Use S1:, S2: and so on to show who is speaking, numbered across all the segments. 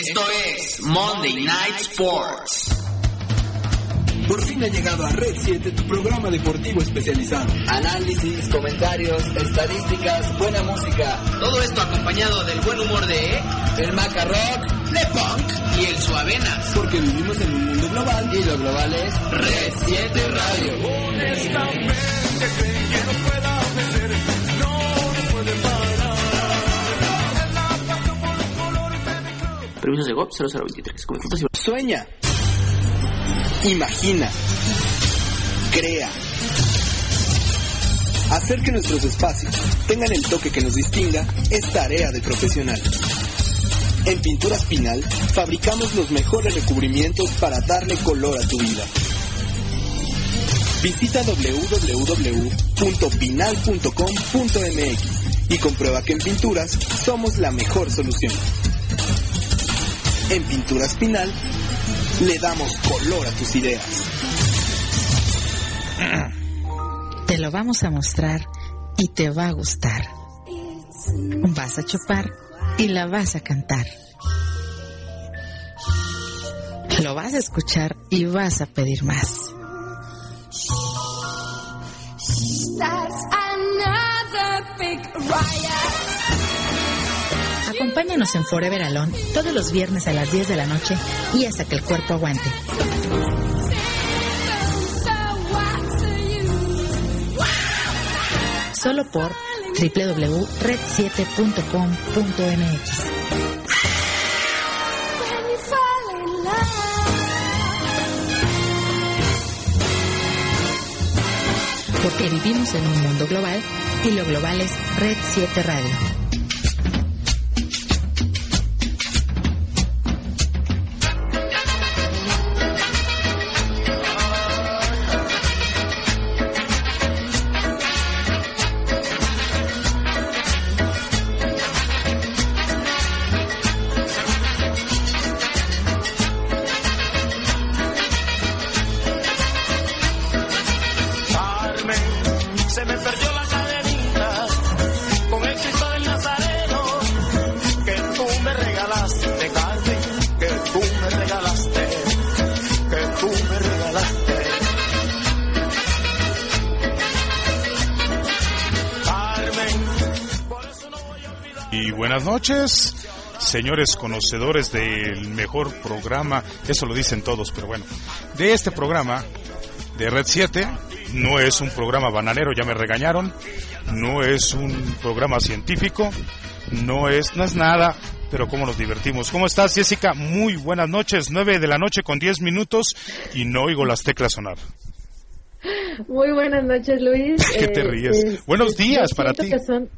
S1: Esto es Monday Night Sports.
S2: Por fin ha llegado a Red 7, tu programa deportivo especializado.
S1: Análisis, comentarios, estadísticas, buena música. Todo esto acompañado del buen humor de el Maca Rock, Le Punk y el Suavenas.
S2: Porque vivimos en un mundo global
S1: y lo global es Red 7 Radio.
S3: Mi club.
S4: Permiso de GOP 0023. Come frutas y
S2: Sueña. Imagina. Crea. Hacer que nuestros espacios tengan el toque que nos distinga es tarea de profesional. En Pinturas Pinal fabricamos los mejores recubrimientos para darle color a tu vida. Visita www.pinal.com.mx y comprueba que en pinturas somos la mejor solución. En Pinturas Pinal le damos color a tus ideas.
S5: Te lo vamos a mostrar y te va a gustar. Vas a chupar y la vas a cantar. Lo vas a escuchar y vas a pedir más.
S6: That's another big riot.
S5: Acompáñanos en Forever Alone todos los viernes a las 10 de la noche y hasta que el cuerpo aguante. Solo por www.red7.com.mx.
S6: When you fall in love.
S5: Porque vivimos en un mundo global y lo global es Red 7 Radio.
S7: Noches, señores conocedores del mejor programa, eso lo dicen todos, pero bueno, de este programa de Red 7, no es un programa bananero, ya me regañaron, no es un programa científico, no es, no es nada, pero cómo nos divertimos. ¿Cómo estás, Jessica? Muy buenas noches, 9 de la noche con 10 minutos y no oigo las teclas sonar.
S8: Muy buenas noches, Luis.
S7: ¿Qué te ríes? Buenos días
S8: yo
S7: para ti.
S8: son-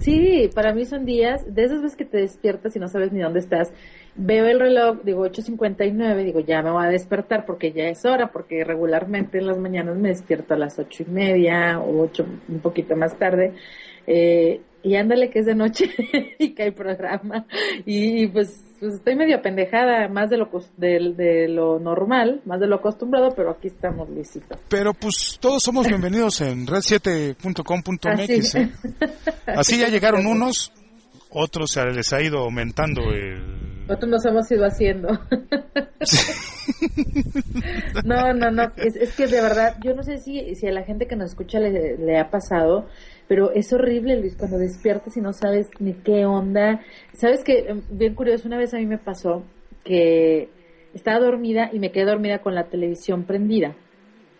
S8: Sí, para mí son días, de esas veces que te despiertas y no sabes ni dónde estás. Veo el reloj, digo 8.59, digo ya me voy a despertar porque ya es hora, porque regularmente en las mañanas me despierto a las ocho y media o ocho, un poquito más tarde. Eh, y ándale que es de noche y que hay programa. Y pues, pues estoy medio pendejada, más de lo, de, de lo normal, más de lo acostumbrado, pero aquí estamos, Luisito.
S7: Pero pues todos somos bienvenidos en red7.com.mx.
S8: Así.
S7: ¿eh? Así ya llegaron unos, otros se les ha ido aumentando el...
S8: Nosotros nos hemos ido haciendo. no, no, no. Es, es que de verdad, yo no sé si, si a la gente que nos escucha le, le ha pasado, pero es horrible, Luis, cuando despiertas y no sabes ni qué onda. Sabes que, bien curioso, una vez a mí me pasó que estaba dormida y me quedé dormida con la televisión prendida.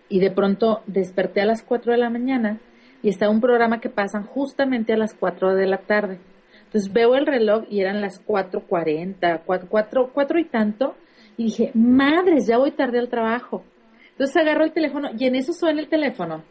S8: Y de pronto desperté a las 4 de la mañana y estaba un programa que pasan justamente a las 4 de la tarde. Entonces veo el reloj y eran las 4.40, 4, 4, 4 y tanto. Y dije, madres, ya voy tarde al trabajo. Entonces agarro el teléfono y en eso suena el teléfono.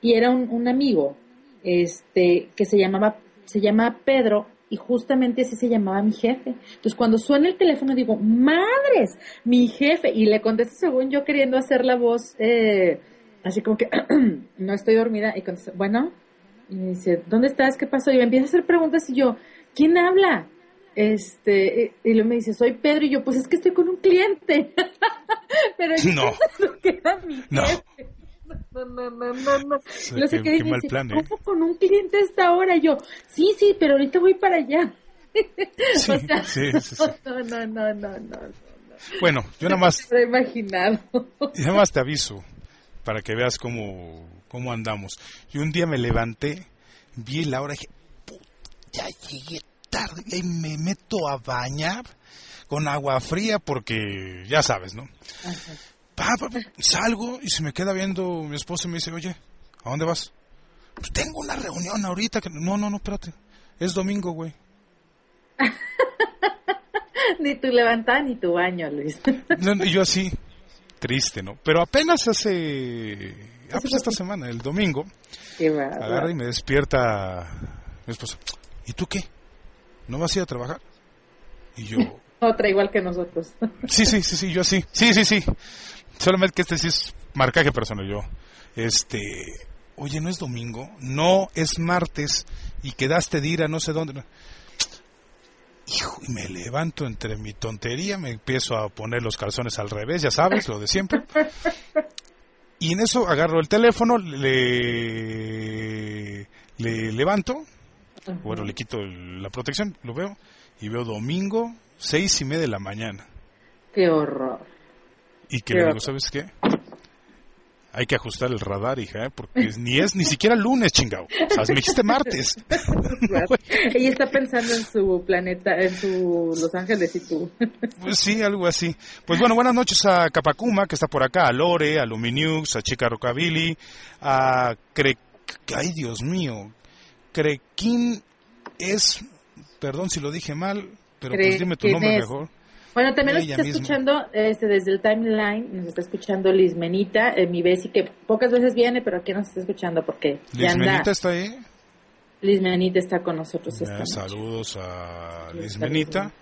S8: Y era un, un amigo este, que se llamaba se llama Pedro y justamente así se llamaba mi jefe. Entonces cuando suena el teléfono digo, madres, mi jefe, y le contesto según yo queriendo hacer la voz, eh, así como que no estoy dormida, y contesto, bueno, y me dice, ¿dónde estás? ¿Qué pasó? Y me empieza a hacer preguntas y yo, ¿quién habla? Este, y- luego me dice, soy Pedro, y yo, pues es que estoy con un cliente. Pero yo
S7: No.
S8: pensando que era mi
S7: No.
S8: jefe. No, no, no, no, no. sé
S7: qué-
S8: qué
S7: qué
S8: dice,
S7: mal plan, ¿eh?
S8: ¿cómo con un cliente a esta hora? Y yo, sí, sí, pero ahorita voy para allá.
S7: Sí,
S8: o sea,
S7: sí, sí, sí.
S8: no, no, no, no, no.
S7: Bueno, yo nada más,
S8: lo he imaginado.
S7: y nada más te aviso para que veas cómo, cómo andamos. Y un día me levanté, vi la hora y dije, "Puta, ya llegué tarde y me meto a bañar con agua fría porque ya sabes, ¿no? Pa, pa, pa, salgo y se me queda viendo mi esposo y me dice, oye, ¿a dónde vas? Pues tengo una reunión ahorita. Que... No, no, no, espérate. Es domingo, güey.
S8: ni tu levantada ni tu baño, Luis.
S7: No, yo así, triste, ¿no? Pero apenas hace, ah, pues esta semana, el domingo, agarra y me despierta mi esposa. ¿Y tú qué? ¿No vas a ir a trabajar? Y yo,
S8: Otra igual que nosotros.
S7: sí, sí, sí, sí, yo sí. Sí, sí, sí. Solamente que este sí es marcaje personal, yo. Este, oye, ¿no es domingo? No, es martes y quedaste de ir a no sé dónde. Hijo, y me levanto entre mi tontería, me empiezo a poner los calzones al revés, ya sabes, lo de siempre. Y en eso agarro el teléfono, le, le levanto, bueno, le quito el- la protección, lo veo, y veo domingo, seis y media de la mañana.
S8: Qué horror.
S7: Y que
S8: Qué
S7: le digo,
S8: horror.
S7: ¿sabes qué? Hay que ajustar el radar, hija, ¿eh? porque ni es ni siquiera lunes, chingado. O sea, me dijiste martes.
S8: Ella está pensando en su planeta, en su Los Ángeles y tú.
S7: Pues sí, algo así. Pues bueno, buenas noches a Capacuma, que está por acá, a Lore, a Luminux, a Chica Rockabilly, a Cre... Ay, Dios mío. Crequín es... Perdón si lo dije mal, pero pues dime tu
S8: ¿quién
S7: nombre
S8: es?
S7: mejor.
S8: Bueno, también nos está
S7: misma.
S8: escuchando este, desde el timeline, nos está escuchando Liz Menita, eh, mi Besi, que pocas veces viene, pero aquí nos está escuchando porque ya
S7: Liz
S8: anda.
S7: Menita está ahí.
S8: Liz Menita está con nosotros
S7: Ya,
S8: esta noche.
S7: saludos a Liz
S8: Está
S7: Menita.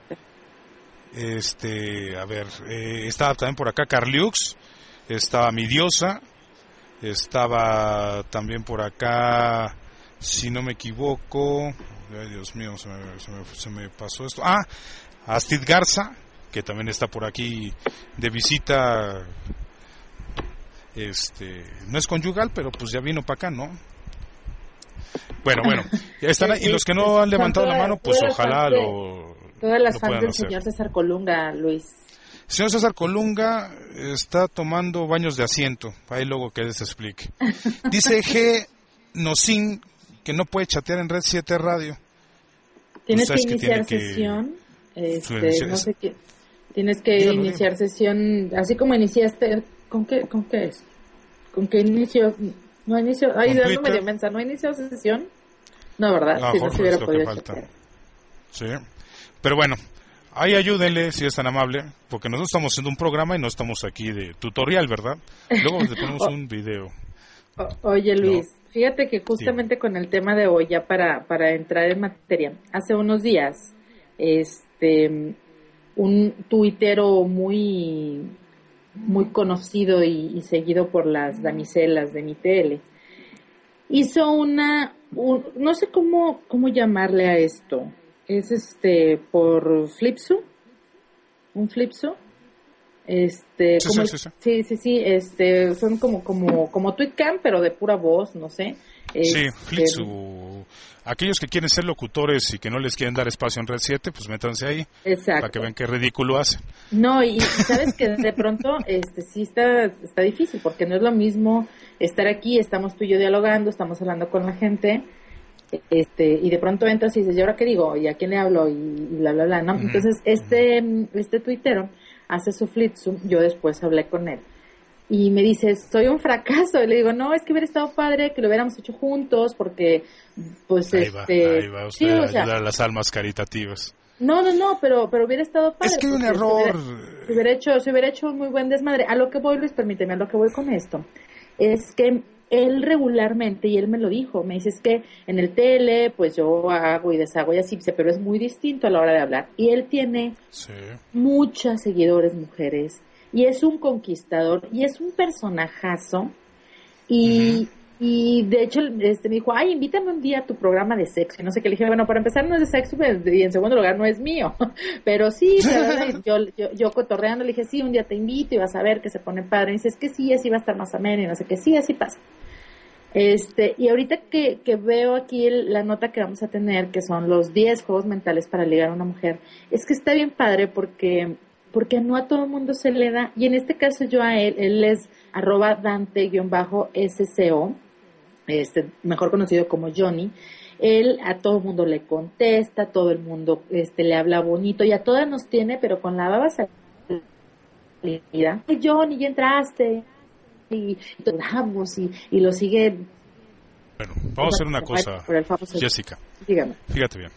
S7: Este, a ver, eh, estaba también por acá Carliux, estaba mi diosa, estaba también por acá, si no me equivoco, ay Dios mío, se me, se me- se me pasó esto. Ah, Astrid Garza, que también está por aquí de visita, este, no es conyugal, pero pues ya vino para acá, ¿no? Bueno, bueno, ya están ahí. y los que no han levantado la mano, pues ojalá lo,
S8: Todas las fans del señor César Colunga, Luis.
S7: Señor César Colunga está tomando baños de asiento. Ahí luego que se explique. Dice G. Nocin que no puede chatear en Red 7 Radio.
S8: Tienes
S7: sabes
S8: que
S7: que
S8: iniciar
S7: tiene que-
S8: sesión. Este, no sé qué. Tienes que iniciar sesión, así como iniciaste. ¿Con qué, con qué es? ¿Con qué inicio? No inicio. Ay, dando medio mensa. ¿No inició sesión? No, ¿verdad?
S7: Lo
S8: Si no se hubiera podido.
S7: Sí. Pero bueno, ahí ayúdenle si es tan amable, porque nosotros estamos haciendo un programa y no estamos aquí de tutorial, ¿verdad? Luego le ponemos un video.
S8: O- Oye Luis, fíjate que justamente con el tema de hoy, ya para, para entrar en materia, hace unos días, este, un tuitero muy, muy conocido y, y seguido por las damiselas de mi tele, hizo una, un- no sé cómo, cómo llamarle a esto, es este, por Flipsu, un Flipsu, este,
S7: Sí,
S8: como
S7: sí, sí, sí.
S8: sí, sí, sí, este, son como, como, como tweetcam, pero de pura voz, no sé.
S7: Sí,
S8: Este,
S7: Flitsu. Aquellos que quieren ser locutores y que no les quieren dar espacio en Red 7, pues métanse ahí
S8: Exacto.
S7: para que vean qué ridículo hacen.
S8: No, y, y sabes que de pronto este sí está, está difícil, porque no es lo mismo estar aquí, estamos tú y yo dialogando, estamos hablando con la gente, este, y de pronto entras y dices, ¿y ahora qué digo? ¿Y a quién le hablo? Y, y bla, bla, bla, ¿no? Entonces, este, este tuitero hace su flitsum, yo después hablé con él. Y me dice, soy un fracaso. Y le digo, no, es que hubiera estado padre que lo hubiéramos hecho juntos, porque, pues,
S7: Ahí va,
S8: este...
S7: ahí va
S8: sí,
S7: usted
S8: o sea,
S7: ayudar a las almas caritativas.
S8: no, no, no, pero, pero hubiera estado padre.
S7: Es que hay un
S8: porque se
S7: error.
S8: hubiera- Se hubiera, hecho, se hubiera hecho un muy buen desmadre. A lo que voy, Luis, permíteme, a lo que voy con esto. Es que él regularmente, y él me lo dijo, me dice, es que en el tele, pues yo hago y deshago y así, pero es muy distinto a la hora de hablar. Y él tiene
S7: Sí.
S8: muchas seguidores mujeres, y es un conquistador, y es un personajazo, y, y de hecho este, me dijo, ay, invítame un día a tu programa de sexo, y no sé qué, le dije, bueno, para empezar no es de sexo, y en segundo lugar no es mío, pero sí, yo, yo, yo cotorreando le dije, sí, un día te invito y vas a ver que se pone padre, y dice, es que sí, así va a estar más ameno, y no sé qué, sí, así pasa. Este, y ahorita que, que veo aquí el- la nota que vamos a tener, que son los 10 juegos mentales para ligar a una mujer, es que está bien padre porque, porque no a todo el mundo se le da, y en este caso yo a él, él es arroba Dante-SCO, este, mejor conocido como Johnny, él a todo el mundo le contesta, todo el mundo este, le habla bonito, y a todas nos tiene, pero con la baba salida. Johnny, ya entraste, y, y y, y lo sigue
S7: Bueno, vamos a hacer una cosa, Jessica.
S8: Dígame.
S7: Fíjate bien.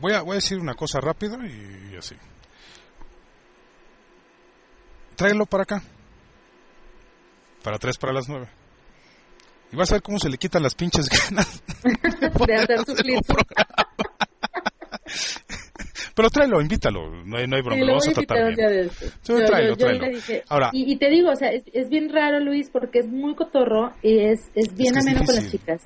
S7: Voy a, voy a decir una cosa rápido y, así. Tráelo para acá. Para tres para las nueve. Y vas a ver cómo se le quitan las pinches ganas.
S8: de hacer su clip.
S7: Pero tráelo, invítalo. No hay, no hay broma,
S8: Sí,
S7: lo
S8: lo
S7: vamos a tratar bien.
S8: de Yo-
S7: tráelo,
S8: yo- yo
S7: tráelo.
S8: dije-
S7: Ahora,
S8: y, y te digo, o sea, es, es bien raro, Luis, porque es muy cotorro y es, es bien
S7: que es
S8: ameno con las chicas.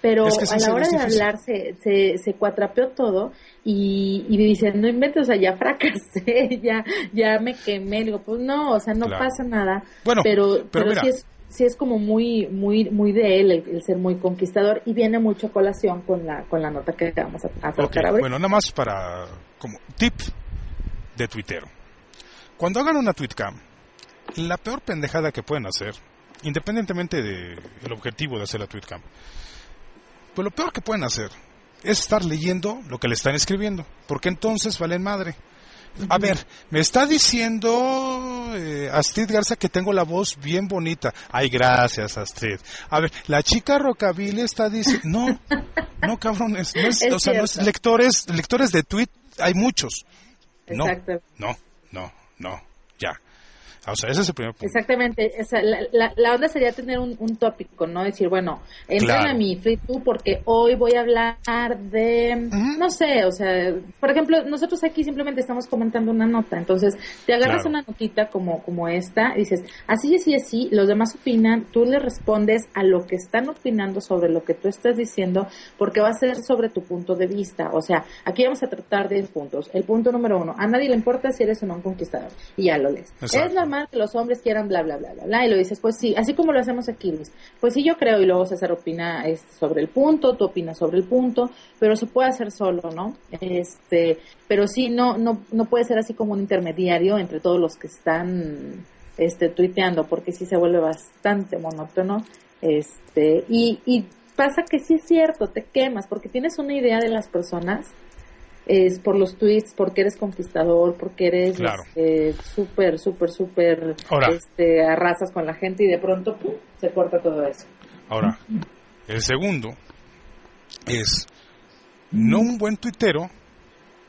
S8: Pero
S7: Es que sí,
S8: a la hora de
S7: difícil.
S8: hablar se, se, se cuatrapeó todo y, y me dicen, no inventes, o sea, ya fracasé, ya, ya me quemé. Digo, pues no, o sea, no
S7: Claro.
S8: pasa nada.
S7: Bueno,
S8: pero,
S7: pero
S8: pero,
S7: mira.
S8: sí es sí es como muy muy muy de él el, el ser muy conquistador y viene mucho a colación con la con la nota que vamos a, a
S7: Ok,
S8: tratar ahorita.
S7: bueno, nada más para como tip de tuitero. Cuando hagan una tweetcam, la peor pendejada que pueden hacer, independientemente del objetivo de hacer la tweetcam, pues lo peor que pueden hacer es estar leyendo lo que le están escribiendo, porque entonces valen madre. A ver, me está diciendo eh, Astrid Garza que tengo la voz bien bonita. Ay, gracias, Astrid. A ver, la chica Rockabilly está diciendo... No, no, cabrones. No es,
S8: Es
S7: o sea, no es lectores, lectores de tweet hay muchos. No, no, no, no. O sea, ese es el primer punto.
S8: Exactamente, la, la, la onda sería tener un, un tópico, ¿no? Decir, bueno, entran
S7: Claro.
S8: a mi Free To porque hoy voy a hablar de, no sé, o sea, por ejemplo, nosotros aquí simplemente estamos comentando una nota, entonces te agarras
S7: Claro.
S8: una notita como, como esta, y dices, así, así, así, los demás opinan, tú le respondes a lo que están opinando sobre lo que tú estás diciendo, porque va a ser sobre tu punto de vista, o sea, aquí vamos a tratar 10 puntos. El punto número uno, a nadie le importa si eres o no un conquistador, y ya lo lees.
S7: Exacto.
S8: Es que los hombres quieran bla, bla, bla, bla, bla, y lo dices, pues sí, así como lo hacemos aquí, Luis. Pues sí, yo creo, y luego César opina sobre el punto, tú opinas sobre el punto, pero se puede hacer solo, ¿no? Este, pero sí, no, no, no puede ser así como un intermediario entre todos los que están, este, tuiteando, porque sí se vuelve bastante monótono, este, y, y pasa que sí es cierto, te quemas, porque tienes una idea de las personas, es por los tweets, porque eres conquistador, porque eres
S7: Claro.
S8: este, súper, súper, súper, este, arrasas con la gente y de pronto ¡pum! se corta todo eso.
S7: Ahora, el segundo es, no un buen tuitero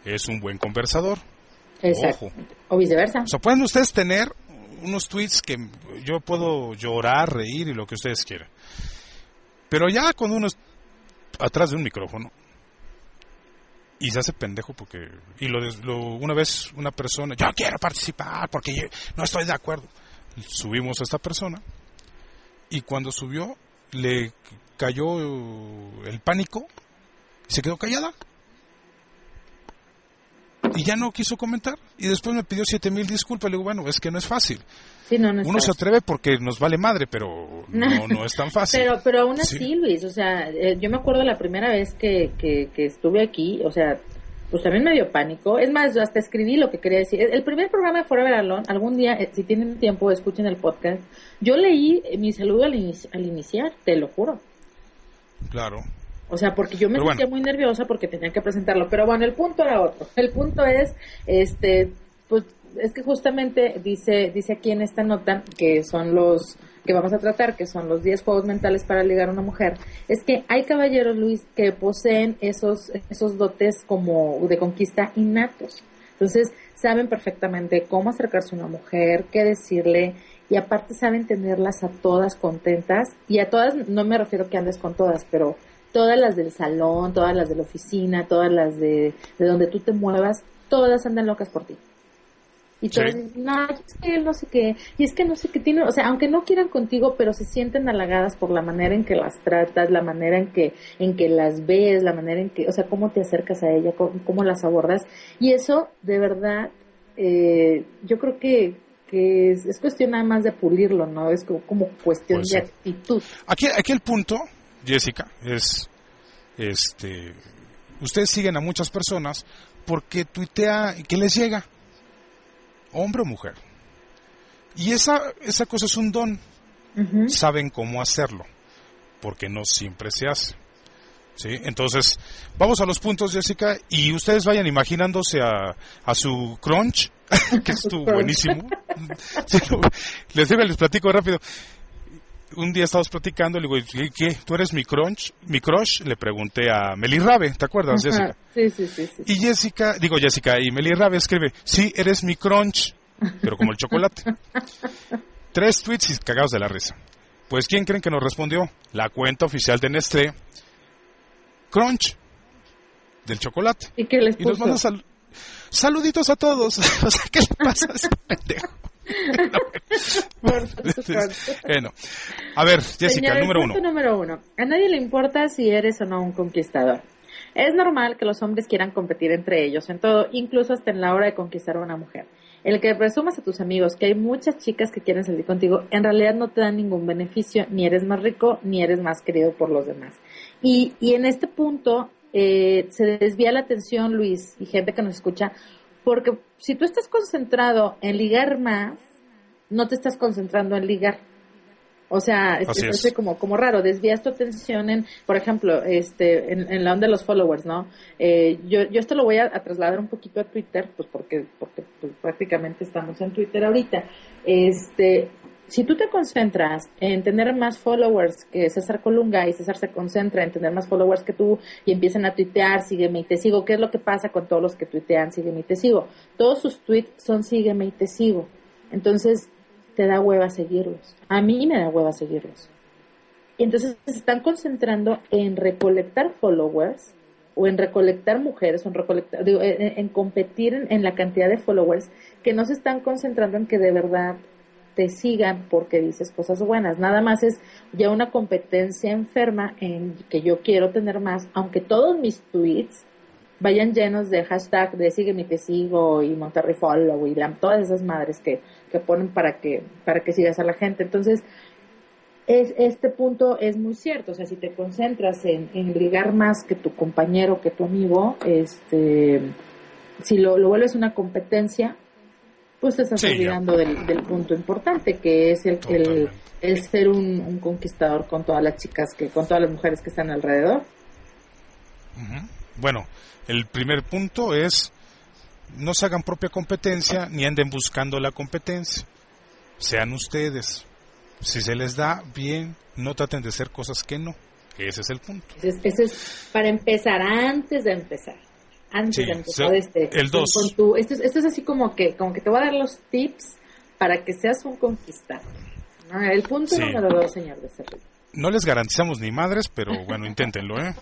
S7: es un buen conversador.
S8: Exacto.
S7: Ojo.
S8: O viceversa.
S7: O sea, pueden ustedes tener unos tweets que yo puedo llorar, reír y lo que ustedes quieran. Pero ya cuando uno es atrás de un micrófono y se hace pendejo porque y lo, lo- una vez una persona yo quiero participar porque yo no estoy de acuerdo subimos a esta persona y cuando subió le cayó el pánico y se quedó callada y ya no quiso comentar y después me pidió siete mil disculpas le digo bueno es que no es fácil
S8: Sí, no, no
S7: uno se
S8: fácil.
S7: atreve porque nos vale madre pero no no es tan fácil
S8: Pero, pero aún así,
S7: Sí.
S8: Luis, o sea, eh, yo me acuerdo la primera vez que, que, que estuve aquí, o sea, pues también me dio pánico. Es más, yo hasta escribí lo que quería decir. El primer programa de Forever Alone, algún día, eh, si tienen tiempo, escuchen el podcast. Yo leí mi saludo al, inici- al iniciar, te lo juro.
S7: claro
S8: O sea, porque yo me
S7: Pero
S8: sentía muy nerviosa porque tenía que presentarlo. Pero bueno, el punto era otro. El punto es, este, pues, es que justamente dice, dice aquí en esta nota que son los que vamos a tratar, que son los 10 juegos mentales para ligar a una mujer, es que hay caballeros, Luis, que poseen esos, esos dotes como de conquista innatos. Entonces, saben perfectamente cómo acercarse a una mujer, qué decirle, y aparte saben tenerlas a todas contentas y a todas, no me refiero que andes con todas, pero todas las del salón, todas las de la oficina, todas las de, de donde tú te muevas, todas andan locas por ti. Y todas
S7: Sí.
S8: dicen, no, es que no sé qué, y es que no sé qué tiene, o sea, aunque no quieran contigo, pero se sienten halagadas por la manera en que las tratas, la manera en que, en que las ves, la manera en que, o sea, cómo te acercas a ella, cómo, cómo las abordas, y eso, de verdad, eh, yo creo que, que es, es cuestión nada más de pulirlo, ¿no? Es como, como cuestión
S7: Pues
S8: de actitud.
S7: Aquí, aquí el punto, Jessica, es, este, ustedes siguen a muchas personas porque tuitea que les llega, hombre o mujer. Y esa, esa cosa es un don. Saben cómo hacerlo, porque no siempre se hace. ¿Sí? Entonces, vamos a los puntos, Jessica, y ustedes vayan imaginándose a, a su crunch, que estuvo buenísimo. Les digo, les platico rápido. Un día estábamos platicando, le digo, ¿qué? ¿Tú eres mi crunch? Mi crush? Le pregunté a Meli Rabe, ¿te acuerdas. Jessica?
S8: Sí, sí, sí, sí.
S7: Y Jessica, digo Jessica, y Meli Rabe escribe, sí, eres mi crunch, pero como el chocolate. Tres tweets y cagados de la risa. Pues, ¿quién creen que nos respondió? La cuenta oficial de Nestlé, Crunch, del chocolate.
S8: ¿Y qué les
S7: Y nos
S8: puso?
S7: manda sal- saluditos a todos. o sea, ¿qué le pasa a ese pendejo? Bueno, a ver, Jessica,
S8: Señores,
S7: número uno.
S8: punto número uno. A nadie le importa si eres o no un conquistador. Es normal que los hombres quieran competir entre ellos en todo, incluso hasta en la hora de conquistar a una mujer. El que presumas a tus amigos que hay muchas chicas que quieren salir contigo, en realidad no te dan ningún beneficio, ni eres más rico, ni eres más querido por los demás. Y, y en este punto eh, se desvía la atención, Luis, y gente que nos escucha, porque si tú estás concentrado en ligar más, no te estás concentrando en ligar. O sea, es,
S7: Así
S8: es
S7: es.
S8: como, como raro, desvías tu atención en, por ejemplo, este, en, en la onda de los followers, ¿no? Eh, yo, yo esto lo voy a, a trasladar un poquito a Twitter, pues porque, porque pues, prácticamente estamos en Twitter ahorita. Este, si tú te concentras en tener más followers que César Colunga y César se concentra en tener más followers que tú y empiezan a tuitear, sígueme y te sigo, ¿qué es lo que pasa con todos los que tuitean, sígueme y te sigo? Todos sus tweets son sígueme y te sigo. Entonces, te da hueva seguirlos. A mí me da hueva seguirlos. Y entonces se están concentrando en recolectar followers o en recolectar mujeres, o en, recolectar, digo, en, competir en la cantidad de followers que no se están concentrando en que de verdad te sigan porque dices cosas buenas. Nada más es ya una competencia enferma en que yo quiero tener más, aunque todos mis tweets vayan llenos de hashtag de sígueme y te sigo y Monterrey Follow y todas esas madres que, que ponen para que, para que sigas a la gente. Entonces, es, este punto es muy cierto. O sea, si te concentras en, en ligar más que tu compañero, que tu amigo, este, si lo, lo vuelves una competencia, pues te estás
S7: Sí,
S8: olvidando del, del punto importante, que es el, el, el ser un, un conquistador con todas las chicas, que con todas las mujeres que están alrededor.
S7: Bueno, el primer punto es no se hagan propia competencia ni anden buscando la competencia. Sean ustedes. Si se les da bien, no traten de hacer cosas que no. Ese es el punto.
S8: Ese es, ese es para empezar, antes de empezar. Antes
S7: Sí,
S8: de empezar este.
S7: el dos.
S8: con tu- esto, es, esto es así como que, como que te voy a dar los tips para que seas un conquistador. ¿no? El punto
S7: Sí.
S8: número dos, señor Becerril.
S7: No les garantizamos ni madres, pero bueno, inténtenlo, ¿eh?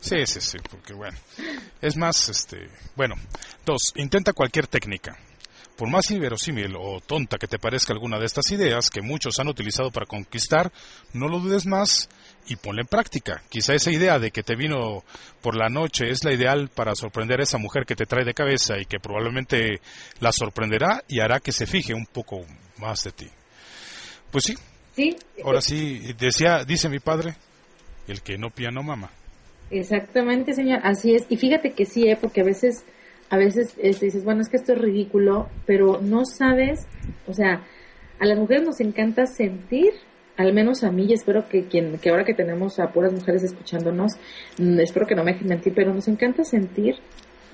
S7: Sí, sí, sí, porque bueno. Es más, este, bueno. Dos, intenta cualquier técnica. Por más inverosímil o tonta que te parezca alguna de estas ideas que muchos han utilizado para conquistar, no lo dudes más y ponla en práctica. Quizá esa idea de que te vino por la noche es la ideal para sorprender a esa mujer que te trae de cabeza y que probablemente la sorprenderá y hará que se fije un poco más de ti. Pues sí,
S8: Sí,
S7: Ahora sí, decía, dice mi padre, el que no pía no mama.
S8: Exactamente, señor, así es. Y fíjate que sí, ¿eh? porque a veces, a veces este, dices, bueno, es que esto es ridículo, pero no sabes, o sea, a las mujeres nos encanta sentir, al menos a mí, y espero que quien, que ahora que tenemos a puras mujeres escuchándonos, mm, espero que no me dejen mentir, pero nos encanta sentir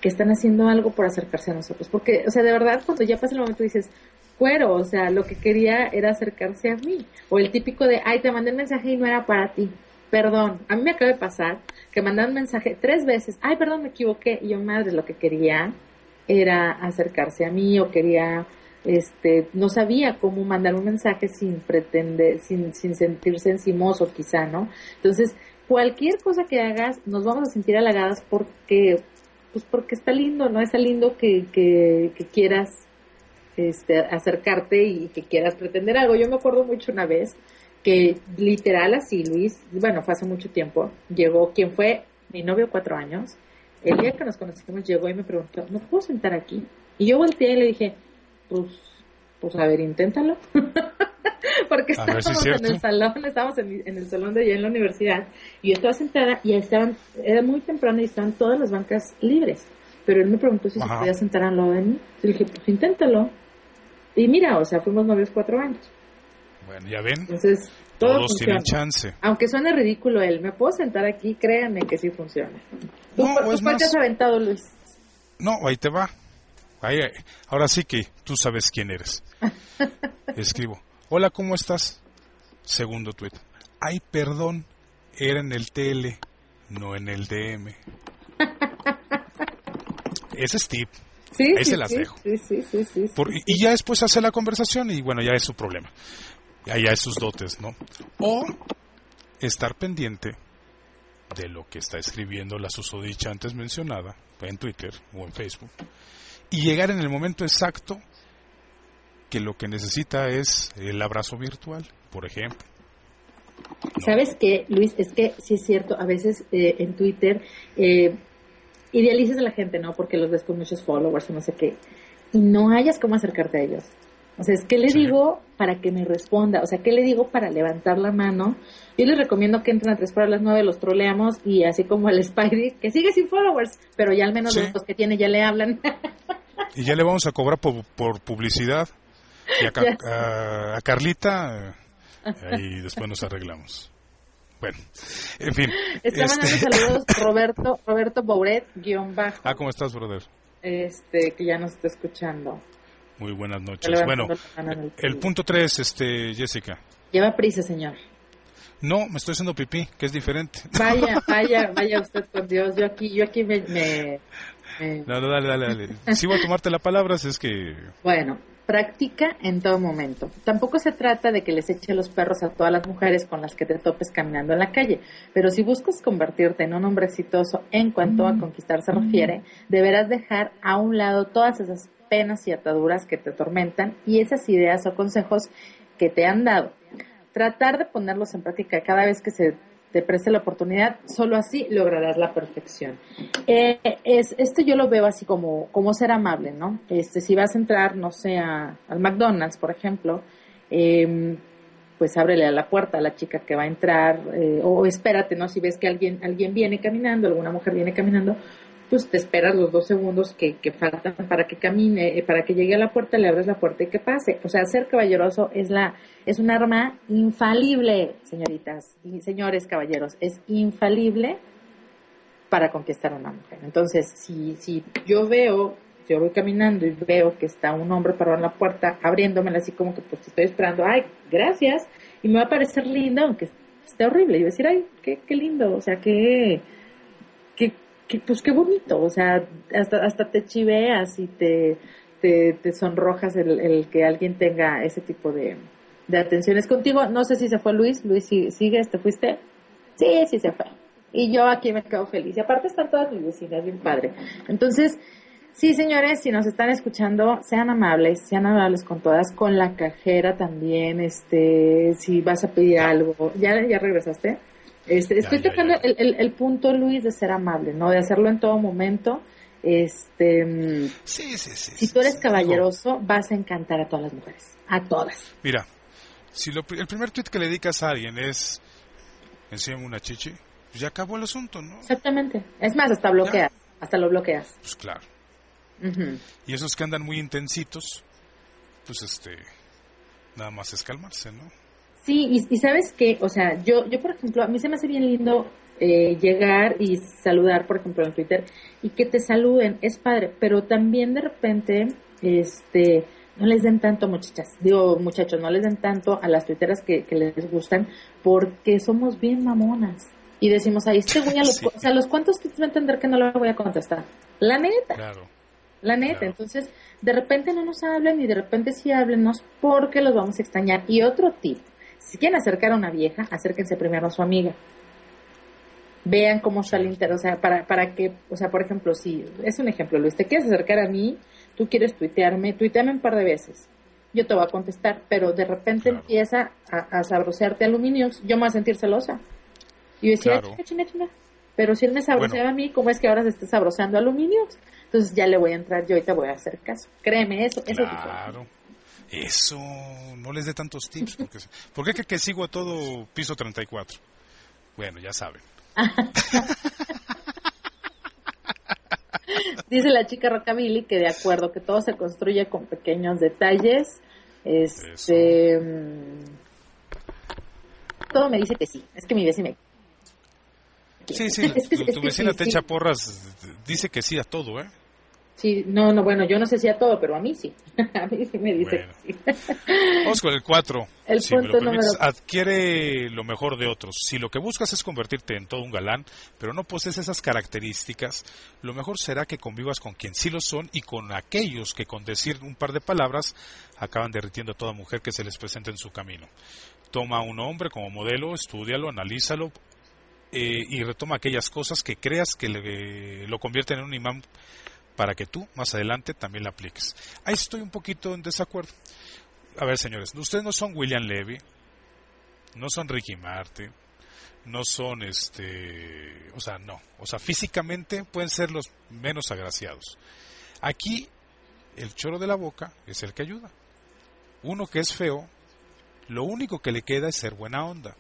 S8: que están haciendo algo por acercarse a nosotros, porque, o sea, de verdad, cuando ya pasa el momento dices, fuero, o sea, lo que quería era acercarse a mí, o el típico de, ay, te mandé el mensaje y no era para ti, perdón, a mí me acaba de pasar que mandaron mensaje tres veces, ay, perdón, me equivoqué, y yo, madre, lo que quería era acercarse a mí o quería este, no sabía cómo mandar un mensaje sin pretender, sin, sin sentirse encimoso quizá, ¿no? Entonces, cualquier cosa que hagas, nos vamos a sentir halagadas porque, pues porque está lindo, ¿no? Está lindo que, que, que quieras este, acercarte y que quieras pretender algo. Yo me acuerdo mucho una vez que literal así, Luis, bueno, fue hace mucho tiempo, llegó quien fue mi novio cuatro años, el día que nos conocimos llegó y me preguntó, ¿no puedo sentar aquí? Y yo volteé y le dije, pues, pues a ver, inténtalo. Porque
S7: si es
S8: estábamos en el salón, estábamos en, en el salón de allá en la universidad, y yo estaba sentada y estaban, era muy temprano y estaban todas las bancas libres. Pero él me preguntó si se podía sentar al lado de mí. Y le dije, pues inténtalo. Y mira, o sea, fuimos novios cuatro años.
S7: Bueno, ya ven,
S8: Entonces, todo
S7: todos
S8: funciona.
S7: tienen chance.
S8: Aunque suene ridículo él, ¿me puedo sentar aquí? Créanme que sí funciona. ¿Tú,
S7: No,
S8: tú
S7: es
S8: cuál te
S7: más-
S8: has aventado, Luis?
S7: No, ahí te va. Ahí, ahora sí que tú sabes quién eres. Escribo. Hola, ¿cómo estás? Segundo tuit. Ay, perdón, era en el TL, no en el DM. Ese es tip.
S8: Sí,
S7: Ahí
S8: sí,
S7: se las
S8: sí,
S7: dejo. Por-
S8: sí.
S7: y ya después hace la conversación y bueno, ya es su problema. Es sus dotes, ¿no? O estar pendiente de lo que está escribiendo la susodicha antes mencionada en Twitter o en Facebook y llegar en el momento exacto que lo que necesita es el abrazo virtual, por ejemplo.
S8: ¿Sabes qué, Luis? Es que sí es cierto, a veces eh, en Twitter eh, idealizas a la gente, ¿no? Porque los ves con muchos followers o no sé qué. Y no hayas cómo acercarte a ellos. O sea, es que le digo para que me responda, o sea, ¿qué le digo para levantar la mano? Yo les recomiendo que entren a tres para las nueve, los troleamos y así como el Spidey, que sigue sin followers, pero ya al menos
S7: Sí.
S8: los que tiene ya le hablan.
S7: Y ya le vamos a cobrar por, por publicidad. Y a, a- a Carlita, ahí después nos arreglamos. Bueno, en fin.
S8: Está mandando
S7: este-
S8: saludos Roberto, Roberto Bouret, guion bajo,
S7: Ah, ¿cómo estás, brother?
S8: este, que ya nos está escuchando.
S7: Muy buenas noches. Bueno,
S8: en el
S7: punto 3, este, Jessica.
S8: Lleva prisa, señor.
S7: No, me estoy haciendo pipí, que es diferente.
S8: Vaya, vaya, vaya usted con Dios. Yo aquí, yo aquí me, me- me-
S7: No, no, dale, dale, dale. Si voy a tomarte la palabra, si es que...
S8: Bueno, practica en todo momento. Tampoco se trata de que les eche los perros a todas las mujeres con las que te topes caminando en la calle, pero si buscas convertirte en un hombre exitoso en cuanto a conquistar se refiere, deberás dejar a un lado todas esas penas y ataduras que te atormentan y esas ideas o consejos que te han dado. Tratar de ponerlos en práctica cada vez que se te preste la oportunidad, solo así lograrás la perfección. Eh, es, esto yo lo veo así como, como ser amable, ¿no? Este, si vas a entrar, no sé, al McDonald's, por ejemplo, eh, pues ábrele a la puerta a la chica que va a entrar, eh, o espérate, ¿no? Si ves que alguien, alguien viene caminando, alguna mujer viene caminando, pues te esperas los dos segundos que, que faltan para que camine, eh, para que llegue a la puerta, le abres la puerta y que pase. O sea, ser caballeroso es la, es un arma infalible, señoritas y señores caballeros, es infalible para conquistar a una mujer. Entonces, si, si yo veo, yo voy caminando y veo que está un hombre parado en la puerta, abriéndomela así como que pues estoy esperando, ay, gracias, y me va a parecer lindo, aunque esté horrible, y voy a decir, ay, qué, qué lindo, o sea, qué, qué, qué- pues qué bonito, o sea, hasta, hasta te chiveas y te, te, sonrojas el, el que alguien tenga ese tipo de, de atenciones contigo. No sé si se fue Luis, Luis, ¿sí- ¿sigues? ¿Te fuiste? Sí, sí se fue. Y yo aquí me quedo feliz. Y aparte están todas mis vecinas, bien padre. Entonces, sí, señores, si nos están escuchando, sean amables, sean amables con todas, con la cajera también, este, si vas a pedir algo. ¿Ya, ya regresaste? Este,
S7: Ya,
S8: estoy
S7: ya,
S8: tocando
S7: ya.
S8: El, el, el punto, Luis, de ser amable, ¿no? De hacerlo en todo momento. Este,
S7: Sí, sí, sí.
S8: si tú eres
S7: sí.
S8: caballeroso, vas a encantar a todas las mujeres. A todas.
S7: Mira, si lo el primer tweet que le dedicas a alguien es enséñame una chichi, pues ya acabó el asunto, ¿no?
S8: Exactamente. Es más, hasta bloqueas. Hasta lo bloqueas.
S7: Pues claro. Y esos que andan muy intensitos, pues este, nada más es calmarse, ¿no?
S8: Sí, y, y sabes qué, o sea, yo, yo por ejemplo, a mí se me hace bien lindo eh, llegar y saludar, por ejemplo, en Twitter, y que te saluden, es padre, pero también de repente, este, no les den tanto, muchachas, digo, muchachos, no les den tanto a las tuiteras que, que les gustan, porque somos bien mamonas. Y decimos, ahí este güey, a los,
S7: Sí.
S8: o sea, ¿los cuántos tweets va a entender que no le voy a contestar? La neta.
S7: Claro.
S8: la neta. Entonces, de repente no nos hablen y de repente sí háblenos porque los vamos a extrañar. Y otro tip, si quieren acercar a una vieja, acérquense primero a su amiga. Vean cómo está el interés, o sea, para, para que, o sea, por ejemplo, si, es un ejemplo, Luis, te quieres acercar a mí, tú quieres tuitearme, tuiteame un par de veces. Yo te voy a contestar, pero de repente empieza a, a sabrosearte aluminios, yo me voy a sentir celosa. Y yo decía,
S7: Claro.
S8: "Chinga, chinga, chinga". Pero si él me sabroseaba a mí, ¿cómo es que ahora se está sabrosando aluminios? Entonces ya le voy a entrar yo y te voy a hacer caso. Créeme, eso, eso
S7: Claro. Eso, no les dé tantos tips. Porque, ¿Por qué que, que sigo a todo piso 34? Bueno, ya saben.
S8: Dice la chica Rockabilly que de acuerdo que todo se construye con pequeños detalles. Este mm, todo me dice que sí. Es que mi vecina
S7: Sí, sí,
S8: Es que-
S7: tu, vecina te
S8: sí.
S7: echa porras, dice que sí a todo, ¿eh?
S8: Sí, no, no, bueno, yo no sé si a todo, pero a mí sí. a mí sí me dice
S7: Bueno.
S8: que sí.
S7: Vamos con el 4.
S8: El
S7: si me lo
S8: punto
S7: permites,
S8: número-
S7: adquiere lo mejor de otros. Si lo que buscas es convertirte en todo un galán, pero no posees esas características, lo mejor será que convivas con quien sí lo son y con aquellos que con decir un par de palabras acaban derritiendo a toda mujer que se les presente en su camino. Toma a un hombre como modelo, estúdialo, analízalo eh, y retoma aquellas cosas que creas que le- lo convierten en un imán para que tú más adelante también la apliques. Ahí estoy un poquito en desacuerdo. A ver, señores, ustedes no son William Levy, no son Ricky Martin, no son este, o sea, no, o sea, físicamente pueden ser los menos agraciados. Aquí el choro de la boca es el que ayuda. Uno que es feo, lo único que le queda es ser buena onda.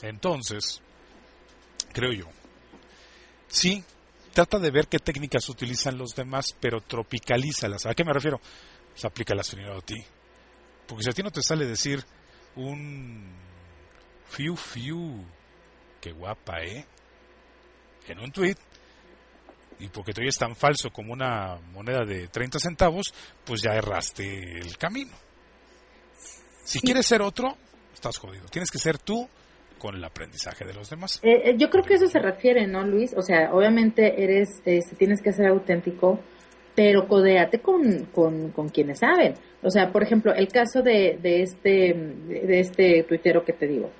S7: Entonces, creo yo, sí, trata de ver qué técnicas utilizan los demás, pero tropicalízalas. ¿A qué me refiero? Pues aplícalas primero a ti. Porque si a ti no te sale decir un fiu fiu, qué guapa, ¿eh? En un tweet, y porque te oyes tan falso como una moneda de 30 centavos, pues ya erraste el camino. Si quieres ser otro, estás jodido. Tienes que ser tú con el aprendizaje de los demás.
S8: Eh, eh, yo creo que eso se refiere, ¿no, Luis? O sea, obviamente eres, este, tienes que ser auténtico, pero codéate con, con, con quienes saben. O sea, por ejemplo, el caso de, de este, de este tuitero que te digo.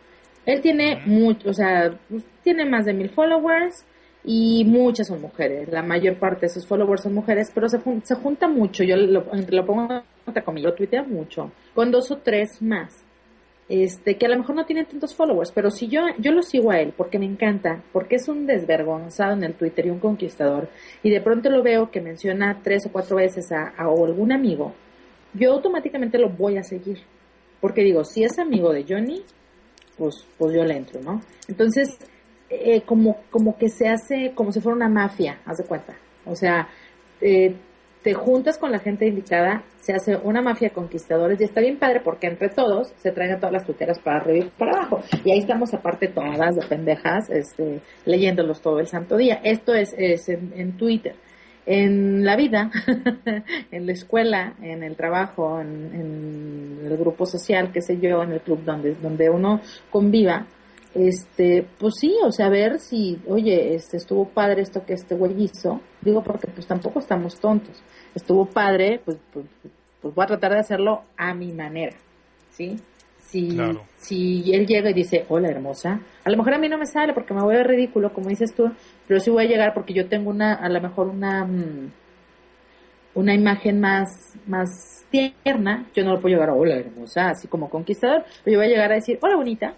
S8: Él tiene mucho, o sea, tiene más de mil followers y muchas son mujeres. La mayor parte de sus followers son mujeres, pero se, se junta mucho. Yo lo, lo pongo entre comillas, lo tuitea mucho, con dos o tres más este, que a lo mejor no tiene tantos followers, pero si yo, yo lo sigo a él porque me encanta, porque es un desvergonzado en el Twitter y un conquistador, y de pronto lo veo que menciona tres o cuatro veces a, a algún amigo, yo automáticamente lo voy a seguir, porque digo, si es amigo de Johnny, pues, pues yo le entro, ¿no? Entonces, eh, como, como que se hace como si fuera una mafia, haz de cuenta, o sea, eh, te juntas con la gente indicada, se hace una mafia de conquistadores y está bien padre porque entre todos se traen a todas las tuiteras para arriba y para abajo. Y ahí estamos aparte todas de pendejas, este, leyéndolos todo el santo día. Esto es, es en, en Twitter. En la vida, en la escuela, en el trabajo, en, en el grupo social, qué sé yo, en el club donde, donde uno conviva, este, pues sí, o sea, a ver si, oye, este, estuvo padre esto que este güey hizo, digo porque pues tampoco estamos tontos, estuvo padre, pues, pues, pues voy a tratar de hacerlo a mi manera, ¿sí? Si,
S7: Claro.
S8: si él llega y dice, hola hermosa, a lo mejor a mí no me sale porque me voy a ver ridículo, como dices tú, pero sí voy a llegar porque yo tengo una, a lo mejor una, mm, una imagen más, más tierna, yo no lo puedo llegar a hola hermosa, así como conquistador, pero yo voy a llegar a decir, hola bonita,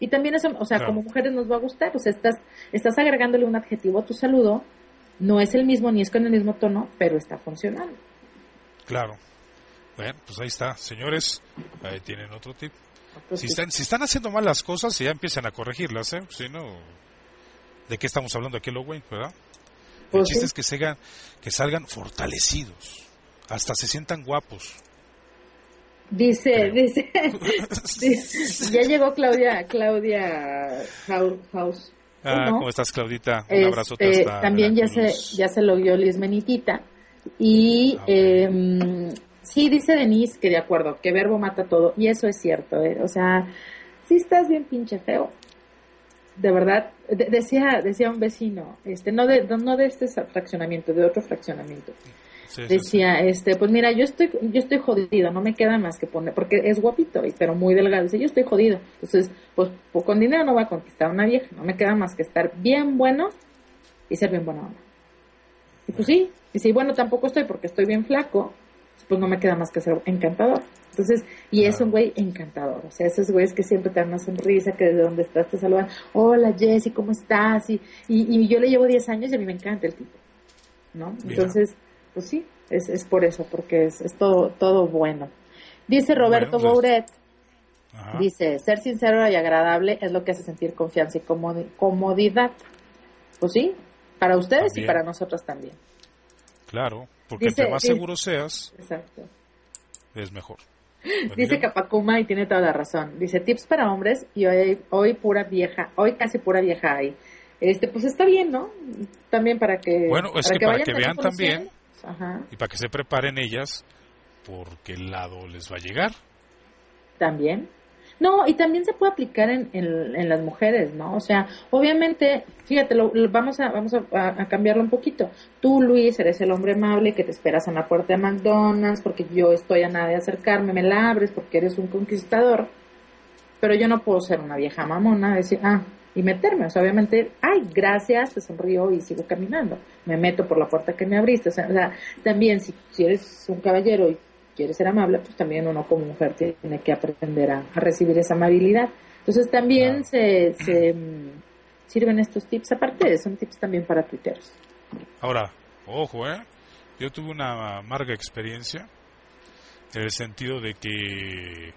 S8: y también eso, o sea,
S7: Claro.
S8: como mujeres nos va a gustar, pues estás, estás agregándole un adjetivo a tu saludo, no es el mismo ni es con el mismo tono, pero está funcionando.
S7: Claro. Bueno, pues ahí está. Señores, ahí tienen otro tip.
S8: Otro
S7: Si
S8: tip.
S7: están, si están haciendo mal las cosas, ya empiezan a corregirlas, ¿eh? Si no, ¿de qué estamos hablando aquí, güey, verdad? El
S8: Pues
S7: chiste
S8: sí.
S7: es que, segan, que salgan fortalecidos, hasta se sientan guapos.
S8: Dice, dice, dice- ya llegó Claudia, Claudia House.
S7: Ah. ¿cómo estás, Claudita? Un abrazote
S8: Este, también ya se, ya se lo dio Liz Menitita. Y
S7: Ah,
S8: em, sí, dice Denise que de acuerdo, que verbo mata todo. Y eso es cierto, ¿eh? O sea, si estás bien pinche feo, de verdad, de- decía, decía un vecino, este, no de, no de este fraccionamiento, de otro fraccionamiento.
S7: Sí, sí, sí.
S8: Decía, este, pues mira, yo estoy, yo estoy jodido, no me queda más que poner, porque es guapito, y- pero muy delgado. Dice, yo estoy jodido. Entonces, pues, pues, con dinero no va a conquistar a una vieja, no me queda más que estar bien bueno y ser bien buena onda. Y pues sí, dice, y bueno, tampoco estoy porque estoy bien flaco, pues no me queda más que ser encantador. Entonces, y es un güey encantador, o sea, esos güeyes que siempre te dan una sonrisa, que desde donde estás te saludan, hola Jessy, ¿cómo estás? Y, y, y yo le llevo 10 años y a mí me encanta el tipo, ¿no?
S7: Mira.
S8: Entonces, pues sí, es, es por eso, porque es, es todo, todo bueno. Dice Roberto
S7: Bueno, pues-
S8: Bouret,
S7: Ajá.
S8: dice, ser sincero y agradable es lo que hace sentir confianza y comodi- comodidad. Pues sí, para ustedes y para nosotros también.
S7: Claro, porque
S8: Dice-
S7: entre más
S8: dice-
S7: seguro seas,
S8: Exacto.
S7: es mejor.
S8: Dice Capacuma y tiene toda la razón. Dice tips para hombres y hoy, hoy pura vieja, hoy casi pura vieja hay. Este, pues está bien, ¿no? También para que
S7: Bueno, es que para
S8: vayan
S7: que vean también.
S8: Ajá,
S7: y para que se preparen ellas, porque el lado les va a llegar.
S8: también. No, y también se puede aplicar en, en, en las mujeres, ¿no? O sea, obviamente, fíjate, lo, lo- vamos, a, vamos a, a cambiarlo un poquito. Tú, Luis, eres el hombre amable que te esperas en la puerta de McDonald's porque yo estoy a nada de acercarme, me la abres porque eres un conquistador. Pero yo no puedo ser una vieja mamona, decir, ah, y meterme. O sea, obviamente, ay, gracias, te sonrío y sigo caminando. Me meto por la puerta que me abriste. O sea, o sea, también si, si eres un caballero y quieres ser amable, pues también uno como mujer tiene que aprender a, a recibir esa amabilidad. Entonces también se, se mm, sirven estos tips, aparte son tips también para tuiteros.
S7: Ahora, ojo, ¿eh? Yo tuve una amarga experiencia en el sentido de que,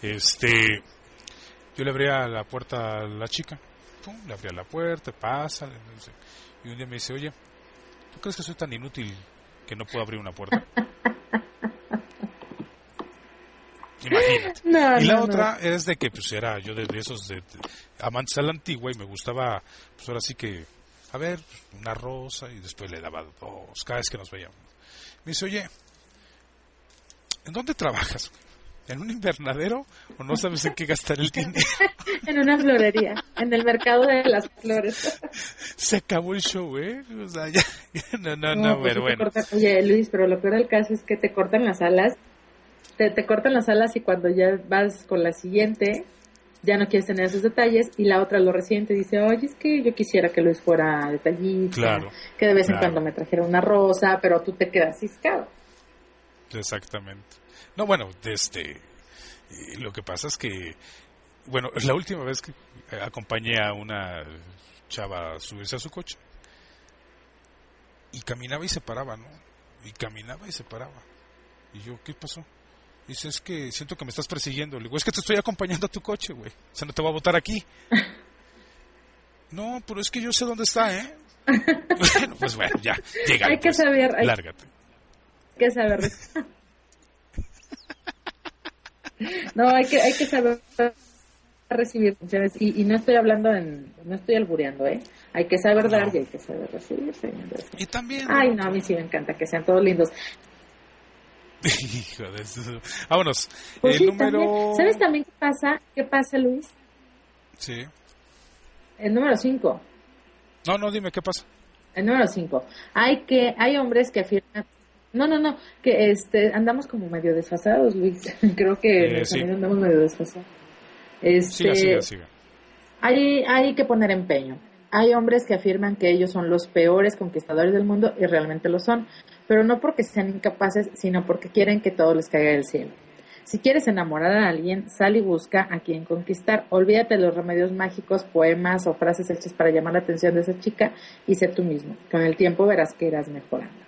S7: este, yo le abría la puerta a la chica, pum, le abría la puerta, pasa, y un día me dice, oye, ¿tú crees que soy tan inútil que no puedo abrir una puerta? Imagínate.
S8: No,
S7: y la
S8: no, no.
S7: otra es de que pues era yo de, de esos de, de amantes a la antigua y me gustaba pues ahora sí que a ver una rosa y después le daba dos cada vez que nos veíamos me dice oye ¿en dónde trabajas? ¿En un invernadero o no sabes en qué gastar el dinero?
S8: en una florería, en el mercado de las flores.
S7: se acabó el show ¿eh? o sea ya no no
S8: No,
S7: no,
S8: pues
S7: pero bueno
S8: cortan- Oye, Luis, pero lo peor del caso es que te cortan las alas, te, te cortan las alas y cuando ya vas con la siguiente, ya no quieres tener esos detalles y la otra lo reciente dice, oye, es que yo quisiera que Luis fuera detallista,
S7: Claro,
S8: que de vez en cuando me trajera una rosa, pero tú te quedas ciscado.
S7: Exactamente. No, bueno, este, y lo que pasa es que, bueno, la última vez que acompañé a una chava a subirse a su coche y caminaba y se paraba, ¿no? Y caminaba y se paraba. Y yo, ¿qué pasó? Dice, es que siento que me estás persiguiendo. Le digo, es que te estoy acompañando a tu coche, güey. O sea, no te voy a botar aquí. no, pero es que yo sé dónde está, ¿eh? bueno, pues bueno, ya, llega.
S8: Hay que saber, hay
S7: Lárgate.
S8: que saber. No, hay que, hay que saber recibir funciones y, y no estoy hablando en, no estoy albureando, ¿eh? Hay que saber dar y hay que saber recibir, señores.
S7: Y también...
S8: Ay, no, a mí sí me encanta que sean todos lindos.
S7: Hijo de eso. Vámonos.
S8: Pues
S7: el
S8: sí,
S7: número.
S8: también. ¿Sabes también qué pasa? ¿Qué pasa, Luis?
S7: Sí.
S8: El número 5.
S7: No, no, dime qué pasa.
S8: El número 5. Hay que, hay hombres que afirman. No, no, no, que este, andamos como medio desfasados, Luis. Creo que
S7: Eh, sí.
S8: andamos medio desfasados. Este,
S7: Siga, siga, siga.
S8: Hay, hay que poner empeño. Hay hombres que afirman que ellos son los peores conquistadores del mundo y realmente lo son, pero no porque sean incapaces, sino porque quieren que todo les caiga del cielo. Si quieres enamorar a alguien, sal y busca a quien conquistar. Olvídate de los remedios mágicos, poemas o frases hechas para llamar la atención de esa chica y sé tú mismo. Con el tiempo verás que irás mejorando.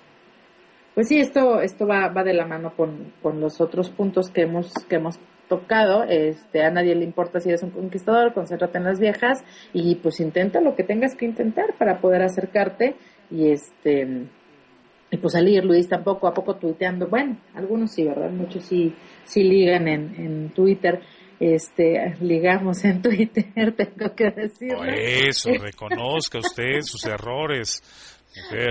S8: Pues sí, esto, esto va, va de la mano con, con los otros puntos que hemos, que hemos tocado. Este, a nadie le importa si eres un conquistador, concéntrate en las viejas y pues intenta lo que tengas que intentar para poder acercarte y este y pues salir, Luis, tampoco a poco tuiteando. Bueno, algunos sí, ¿verdad? Muchos sí, sí ligan en, en Twitter. Este, ligamos en Twitter, tengo que decirlo.
S7: Eso, reconozca usted sus errores.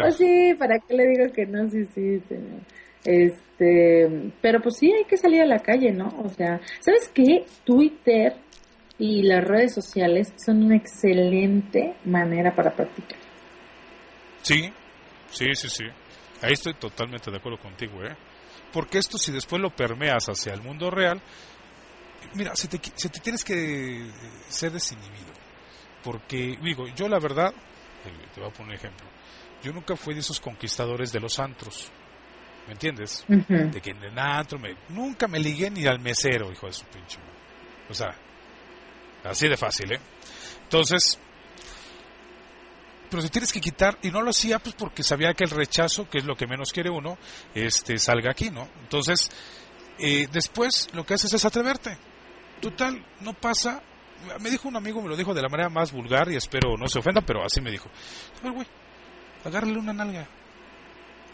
S8: Pues sí, ¿para qué le digo que no? Sí, sí, señor. Este, pero pues sí hay que salir a la calle, ¿no? O sea, ¿sabes qué? Twitter y las redes sociales son una excelente manera para practicar.
S7: Sí, sí, sí, sí. Ahí estoy totalmente de acuerdo contigo, ¿eh? Porque esto si después lo permeas hacia el mundo real, mira, se te, se te tienes que eh, ser desinhibido. Porque, digo, yo la verdad, eh, te voy a poner un ejemplo, yo nunca fui de esos conquistadores de los antros, ¿me entiendes?
S8: Ujú.
S7: De que en el antro me, nunca me ligué ni al mesero, hijo de su pinche. O sea, así de fácil, ¿eh? Entonces, pero te tienes que quitar, y no lo hacía pues porque sabía que el rechazo, que es lo que menos quiere uno, este salga aquí, ¿no? Entonces, eh, después lo que haces es atreverte. Total, no pasa. Me dijo un amigo, me lo dijo de la manera más vulgar y espero no se ofenda, pero así me dijo. A ver, güey, agárrale una nalga.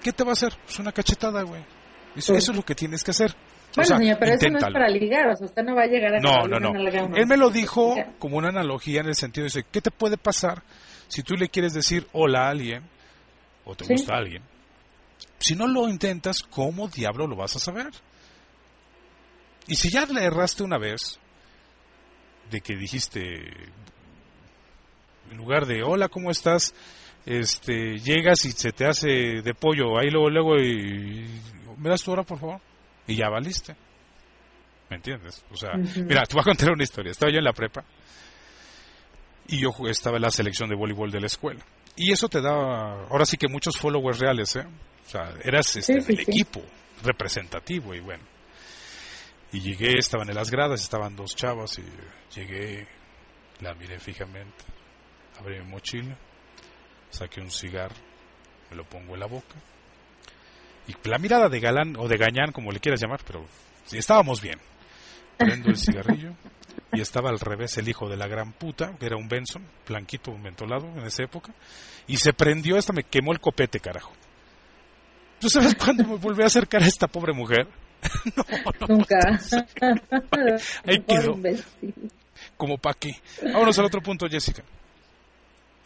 S7: ¿Qué te va a hacer? Pues una cachetada, güey. Eso, eso es lo que tienes que hacer. O
S8: Bueno,
S7: sea,
S8: señor, pero eso no es para ligar, o sea, usted no va a llegar a
S7: No, no,
S8: una
S7: no.
S8: nalga
S7: Él me lo dijo
S8: O
S7: como una analogía en el sentido de, ¿qué te puede pasar si tú le quieres decir hola a alguien o te
S8: Sí.
S7: gusta a alguien? Si no lo intentas, ¿cómo diablo lo vas a saber? Y si ya le erraste una vez, de que dijiste, en lugar de hola, ¿cómo estás? Este, llegas y se te hace de pollo, ahí luego, luego, y, ¿me das tu hora, por favor? Y ya valiste. ¿Me entiendes? O sea, mira, te voy a contar una historia. Estaba yo en la prepa y yo jugué- estaba en la selección de voleibol de la escuela. Y eso te da, ahora sí que muchos followers reales, ¿eh? O sea, eras este,
S8: Sí, sí,
S7: del
S8: sí.
S7: equipo, representativo y bueno. Y llegué, estaban en las gradas, estaban dos chavas y llegué, la miré fijamente, abrí mi mochila, saqué un cigarro, me lo pongo en la boca. Y la mirada de galán o de gañán, como le quieras llamar, pero sí, estábamos bien. Prendo el cigarrillo y estaba al revés el hijo de la gran puta, que era un Benson, blanquito, mentolado en esa época, y se prendió, hasta me quemó el copete, carajo. ¿Tú sabes cuándo me volví a acercar a esta pobre mujer?
S8: Nunca.
S7: Ahí quedó. Como pa' qué. Vámonos al otro punto, Jessica.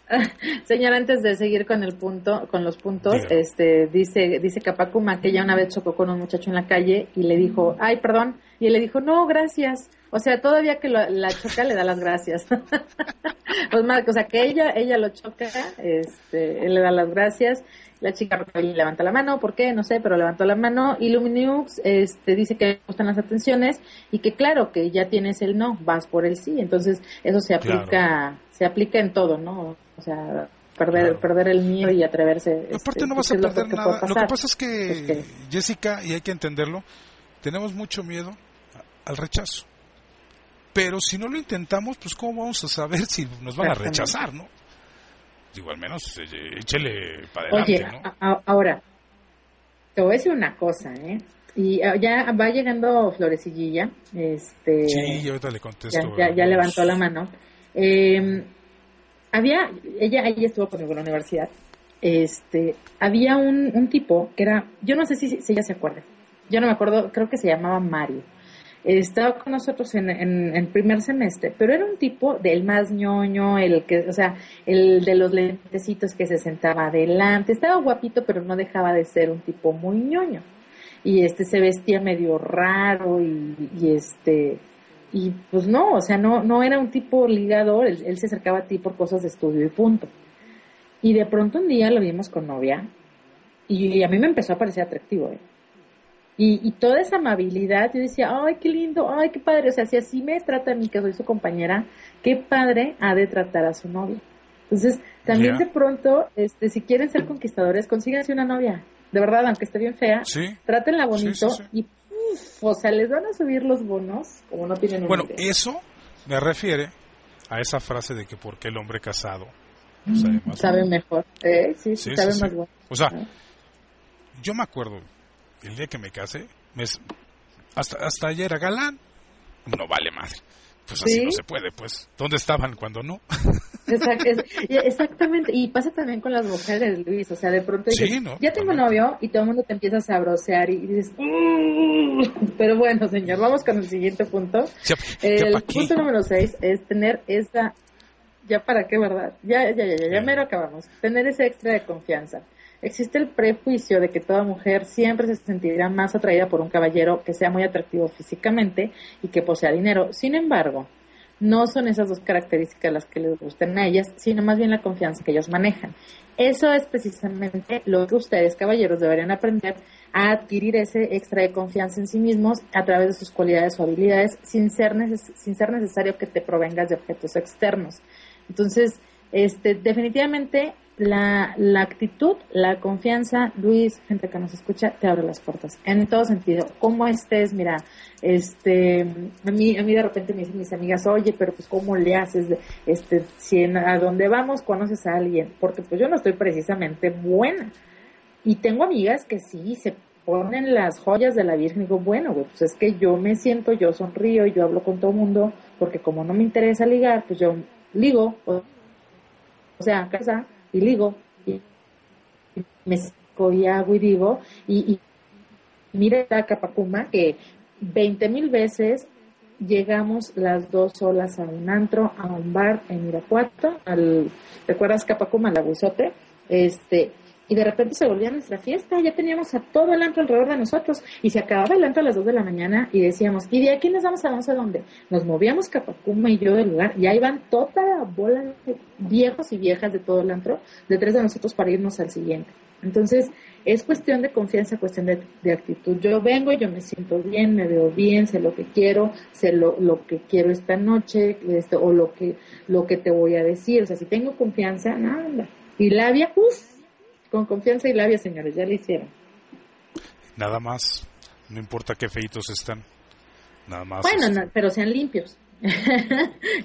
S8: Señor, antes de seguir con el punto, con los puntos, este, dice, dice Capacuma que ella una vez chocó con un muchacho en la calle y le dijo, ay, perdón, y él le dijo, no, gracias. O sea, todavía que lo- la choca le da las gracias. pues más, o sea, que ella, ella lo choca, este, él le da las gracias. La chica levanta la mano, ¿por qué? No sé, pero levantó la mano. Y Lumineux este, dice que le gustan las atenciones y que claro, que ya tienes el no, vas por el sí. Entonces, eso se
S7: Claro.
S8: aplica, se aplica en todo, ¿no? O sea, perder,
S7: Claro.
S8: perder el miedo y atreverse.
S7: Aparte
S8: este,
S7: no vas
S8: ¿qué
S7: a
S8: lo
S7: perder
S8: que
S7: nada. Lo que pasa es que,
S8: Pues que-
S7: Jessica, y hay que entenderlo, tenemos mucho miedo al rechazo. Pero si no lo intentamos, pues ¿cómo vamos a saber si nos van a rechazar, no? Digo, al menos eh, échele para adelante,
S8: Oye,
S7: ¿no?
S8: a- a- ahora, te voy a decir una cosa, ¿eh? Y ah, ya va llegando Florecillilla, este,
S7: Sí, ahorita le contesto.
S8: ya, ya levantó la mano. Eh, había, ella, ella estuvo conmigo en la universidad, este, había un, un tipo que era, yo no sé si, si ella se acuerda, yo no me acuerdo, creo que se llamaba Mario. Estaba con nosotros en, en, en primer semestre, pero era un tipo del más ñoño, el que, o sea, el de los lentecitos que se sentaba adelante. Estaba guapito, pero no dejaba de ser un tipo muy ñoño. Y este se vestía medio raro y, y este, y pues no, o sea, no, no era un tipo ligador, él, él se acercaba a ti por cosas de estudio y punto. Y de pronto un día lo vimos con novia y a mí me empezó a parecer atractivo, ¿eh? Y, y toda esa amabilidad, yo decía, ay, qué lindo, ay, qué padre. O sea, si así me trata a mí, que soy su compañera, qué padre ha de tratar a su novia. Entonces, también de pronto, este, si quieren ser conquistadores, consíganse una novia. De verdad, aunque esté bien fea,
S7: Sí.
S8: trátenla bonito
S7: Sí, sí, sí.
S8: y, o sea, les van a subir los bonos como no tienen
S7: Bueno,
S8: idea.
S7: eso me refiere a esa frase de que por qué el hombre casado sabe más.
S8: Sabe mejor. Eh, sí,
S7: Sí,
S8: sí,
S7: sí,
S8: sabe más bueno.
S7: O sea,
S8: Ah.
S7: yo me acuerdo, el día que me casé, me hasta, hasta ayer era galán. No vale madre. Pues así
S8: ¿Sí?
S7: no se puede, pues. ¿Dónde estaban cuando no?
S8: Exactamente, y pasa también con las mujeres, Luis, o sea, de pronto dices,
S7: Sí, ¿no?
S8: ya tengo novio y todo el mundo te empieza a sabrosear y dices, "Mm". pero bueno, señor, vamos con el siguiente punto.
S7: Ya, ya
S8: El punto número seis es tener esa, ya para qué, ¿verdad? Ya, ya, ya, ya, ya mero acabamos. Tener ese extra de confianza. Existe el prejuicio de que toda mujer siempre se sentirá más atraída por un caballero que sea muy atractivo físicamente y que posea dinero. Sin embargo, no son esas dos características las que les gusten a ellas, sino más bien la confianza que ellos manejan. Eso es precisamente lo que ustedes, caballeros, deberían aprender a adquirir ese extra de confianza en sí mismos a través de sus cualidades o habilidades sin ser, neces- sin ser necesario que te provengas de objetos externos. Entonces, este, definitivamente la, la actitud, la confianza, Luis, gente que nos escucha, te abre las puertas. En todo sentido. Como estés, mira, este, a mí, a mí de repente me dicen mis amigas, oye, pero pues cómo le haces, este, si en- a dónde vamos conoces a alguien, porque pues yo no estoy precisamente buena. Y tengo amigas que sí se ponen las joyas de la Virgen y digo, bueno, pues es que yo me siento, yo sonrío, yo hablo con todo mundo, porque como no me interesa ligar, pues yo ligo, o, o sea, casa y ligo, y, me y hago y digo, y, y mira esta Capacuma que 20 mil veces llegamos las dos solas a un antro, a un bar en Irapuato, al, ¿recuerdas Capacuma, la buzote? Este, y de repente se volvía nuestra fiesta, ya teníamos a todo el antro alrededor de nosotros, y se acababa el antro a las 2 de la mañana, y decíamos, ¿y de aquí nos vamos a no sé dónde? Nos movíamos Capacuma y yo del lugar, y ahí van toda la bola de viejos y viejas de todo el antro, detrás de nosotros para irnos al siguiente. Entonces, es cuestión de confianza, cuestión de, de actitud. Yo vengo, yo me siento bien, me veo bien, sé lo que quiero, sé lo, lo que quiero esta noche, este, o lo que, lo que te voy a decir. O sea, si tengo confianza, nada. Y labia, uff, con confianza y labia, señores, ya lo hicieron.
S7: Nada más. No importa qué feitos están. Nada más.
S8: Bueno,
S7: este,
S8: no, pero sean limpios.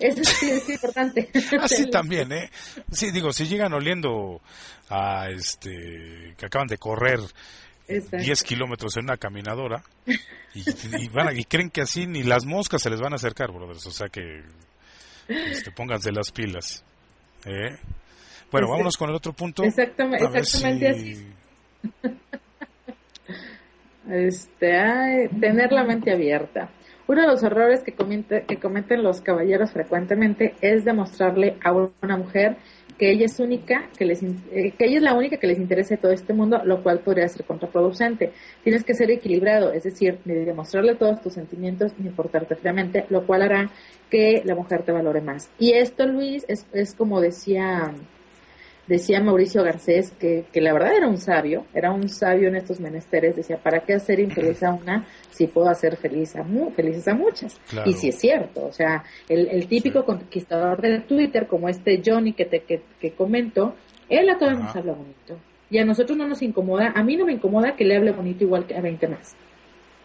S8: Eso sí es importante.
S7: Así
S8: Sean
S7: también, ¿eh? Sí, digo, si llegan oliendo a este. que acaban de correr
S8: Exacto.
S7: 10 kilómetros en una caminadora y, y van a- y creen que así ni las moscas se les van a acercar, brothers. O sea que. Este, pónganse las pilas. ¿eh? Bueno,
S8: Este-
S7: vámonos con el otro punto.
S8: Exactamente- exactamente
S7: si-
S8: así. Este, ay, tener la mente abierta. Uno de los errores que, comenta- que cometen los caballeros frecuentemente es demostrarle a una mujer que ella es única, que, les, eh, que ella es la única que les interesa de todo este mundo, lo cual podría ser contraproducente. Tienes que ser equilibrado, es decir, ni demostrarle todos tus sentimientos ni portarte fríamente, lo cual hará que la mujer te valore más. Y esto, Luis, es, es como decía decía Mauricio Garcés que, que la verdad era un sabio, era un sabio en estos menesteres, decía, ¿para qué hacer infeliz a una si puedo hacer feliz a mu felices a muchas?
S9: Claro.
S8: Y si es cierto, o sea, el, el típico conquistador de Twitter, como este Johnny que te que, que comento, él a todos
S7: Ajá.
S8: nos habla bonito. Y a nosotros no nos incomoda, a mí no me incomoda que le hable bonito igual que a 20 más.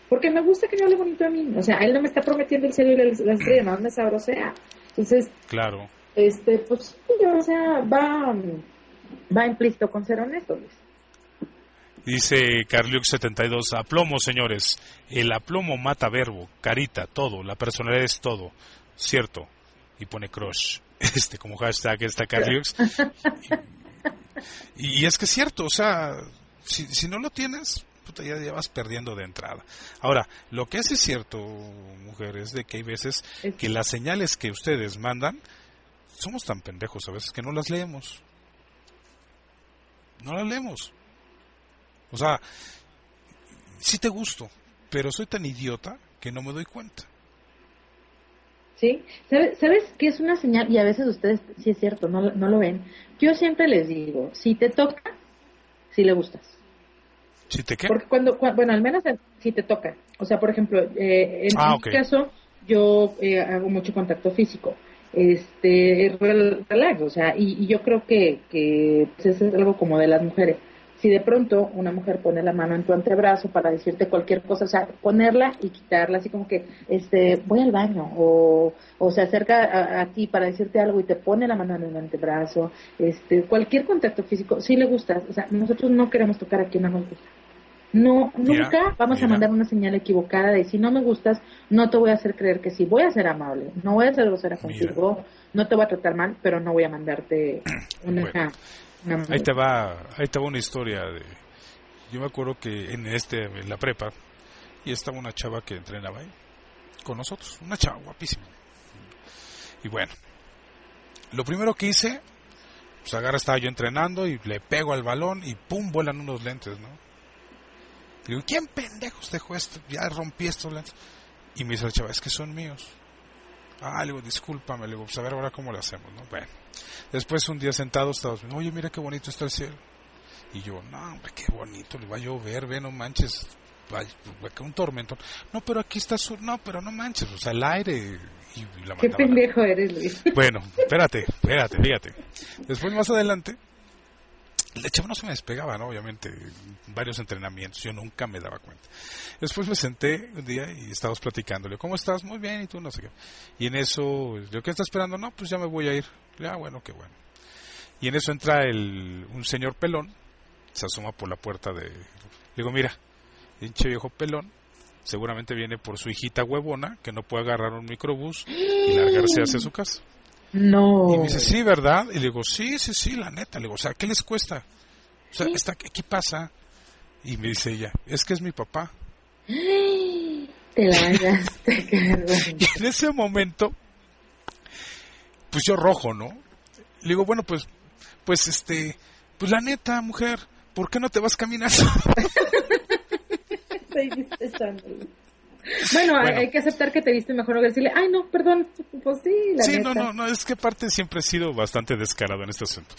S8: Porque me gusta que me hable bonito a mí. O sea, él no me está prometiendo el cielo y la, la estrella, más me sabrosea. Entonces,
S7: Claro.
S8: este, pues, sí, o sea, va, va implícito con ser honesto, Luis.
S7: Dice Carliux72, aplomo, señores. El aplomo mata verbo, carita, todo. La personalidad es todo. Cierto. Y pone crush. Este, como hashtag está Carliux. Y, y es que es cierto, o sea, si, si no lo tienes, puta, ya, ya vas perdiendo de entrada. Ahora, lo que sí es cierto, mujeres, de que hay veces que las señales que ustedes mandan, somos tan pendejos a veces que no las leemos. No las leemos. O sea, sí te gusto, pero soy tan idiota que no me doy cuenta.
S8: ¿Sí? ¿Sabes, ¿Sabes qué es una señal? Y a veces ustedes, sí es cierto, no, lo- no lo ven. Yo siempre les digo, si te toca, si le gustas.
S7: ¿Si te qué?
S8: Porque cuando, cua- bueno, al menos en- si te toca. O sea, por ejemplo, eh, en,
S7: Ah,
S8: en mi caso, yo eh, hago mucho contacto físico. Este, rel- relax, o sea, y, yo creo que, que pues, eso es algo como de las mujeres. Si de pronto una mujer pone la mano en tu antebrazo para decirte cualquier cosa, o sea, ponerla y quitarla, así como que, este, voy al baño, o, se acerca a, ti para decirte algo y te pone la mano en el antebrazo, este, cualquier contacto físico, si le gusta, o sea, nosotros no queremos tocar a quien no. No, nunca vamos a mandar una señal equivocada de si no me gustas, no te voy a hacer creer que sí. Voy a ser amable, no voy a ser grosera contigo, no te voy a tratar mal, pero no voy a mandarte una...
S7: Bueno.
S8: una-
S7: Ahí te va, ahí te va una historia de yo me acuerdo que en este en la prepa y estaba una chava que entrenaba ahí con nosotros, una chava guapísima. Y bueno, lo primero que hice, pues agarra estaba yo entrenando y le pego al balón y pum vuelan unos lentes, ¿no? Digo, ¿quién pendejos dejó esto? Ya rompí estos lentes. Y me dice la chava, es que son míos. Ah, le digo, discúlpame, le digo, pues a ver ahora cómo lo hacemos, ¿no? Bueno, después un día sentado viendo, oye, mira qué bonito está el cielo. Y yo, no, hombre, qué bonito, le va a llover, ve, no manches, va, va a caer un tormentón. No, pero aquí está sur, no, pero no manches, o sea, el aire y, y la
S8: Qué
S7: la-
S8: pendejo eres, Luis.
S7: Bueno, espérate, espérate, fíjate. Después más adelante, la chava no se me despegaba, ¿no? Obviamente, varios entrenamientos, yo nunca me daba cuenta. Después me senté un día y estábamos platicándole, ¿cómo estás? Muy bien, y tú no sé qué. Y en eso, ¿yo qué estás esperando? No, pues ya me voy a ir. Ya, bueno, qué bueno. Y en eso entra el, un señor pelón, se asoma por la puerta de... Le digo, mira, pinche viejo pelón, seguramente viene por su hijita huevona, que no puede agarrar un microbús y largarse hacia su casa.
S8: No.
S7: Y me dice, sí, ¿verdad? Y le digo, sí, sí, sí, la neta. Le digo, o sea, ¿qué les cuesta? O sea, está, ¿qué pasa? Y me dice ella, es que es mi papá.
S8: Te la.
S7: Y en ese momento, pues yo rojo, ¿no? Le digo, bueno, pues, pues este, pues la neta, mujer, ¿por qué no te vas caminando?
S8: Bueno, hay-
S7: Bueno.
S8: hay que aceptar que te viste mejor que decirle, ay, no, perdón, pues sí, la
S7: sí,
S8: neta.
S7: no, no, no, es que aparte siempre he sido bastante descarado en este asunto.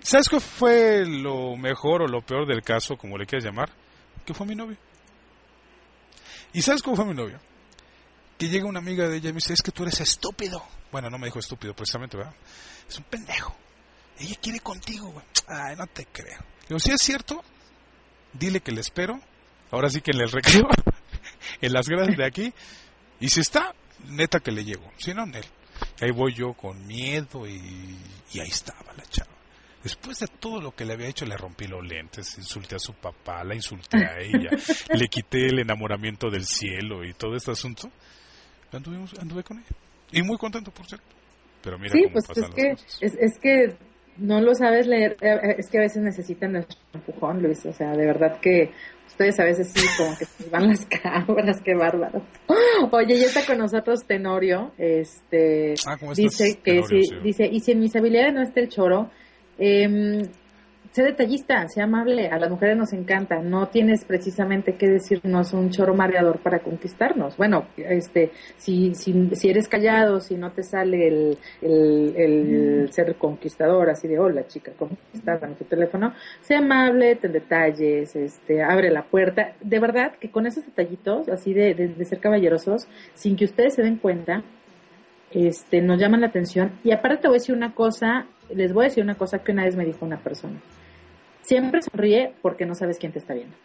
S7: ¿Sabes qué fue lo mejor o lo peor del caso, como le quieras llamar? Que fue mi novio. ¿Y sabes cómo fue mi novio? Que llega una amiga de ella y me dice, es que tú eres estúpido. Bueno, no me dijo estúpido precisamente, ¿verdad? Es un pendejo. Ella quiere contigo, güey. Ay, no te creo. Le digo, si es cierto, dile que le espero. Ahora sí que en el recreo, en las gradas de aquí. Y si está, neta que le llego. Si no, en él. Ahí voy yo con miedo y, y ahí estaba la chava. Después de todo lo que le había hecho, le rompí los lentes, insulté a su papá, la insulté a ella, le quité el enamoramiento del cielo y todo este asunto. Anduvimos, anduve con ella. Y muy contento, por cierto. Pero mira
S8: Sí,
S7: cómo
S8: pues
S7: pasan
S8: es
S7: las
S8: que,
S7: cosas.
S8: es, es que no lo sabes leer, eh, es que a veces necesitan nuestro empujón, Luis, o sea, de verdad que ustedes a veces sí, como que se van las cabras, qué bárbaro. Oye, ya está con nosotros Tenorio, este,
S7: Ah, ¿cómo estás,
S8: dice que
S7: Tenorio?
S8: sí,
S7: Sí.
S8: dice, y si en mis habilidades no está el choro, eh, sé detallista, sé amable, a las mujeres nos encanta, no tienes precisamente que decirnos un choro mareador para conquistarnos. Bueno, este, si, si, si eres callado, si no te sale el, el, el ser conquistador, así de hola chica, conquistada en tu teléfono, sé amable, ten detalles, este, abre la puerta. De verdad que con esos detallitos, así de, de, de ser caballerosos, sin que ustedes se den cuenta, este, nos llaman la atención. Y aparte te voy a decir una cosa, les voy a decir una cosa que una vez me dijo una persona. Siempre sonríe porque no sabes quién te está viendo.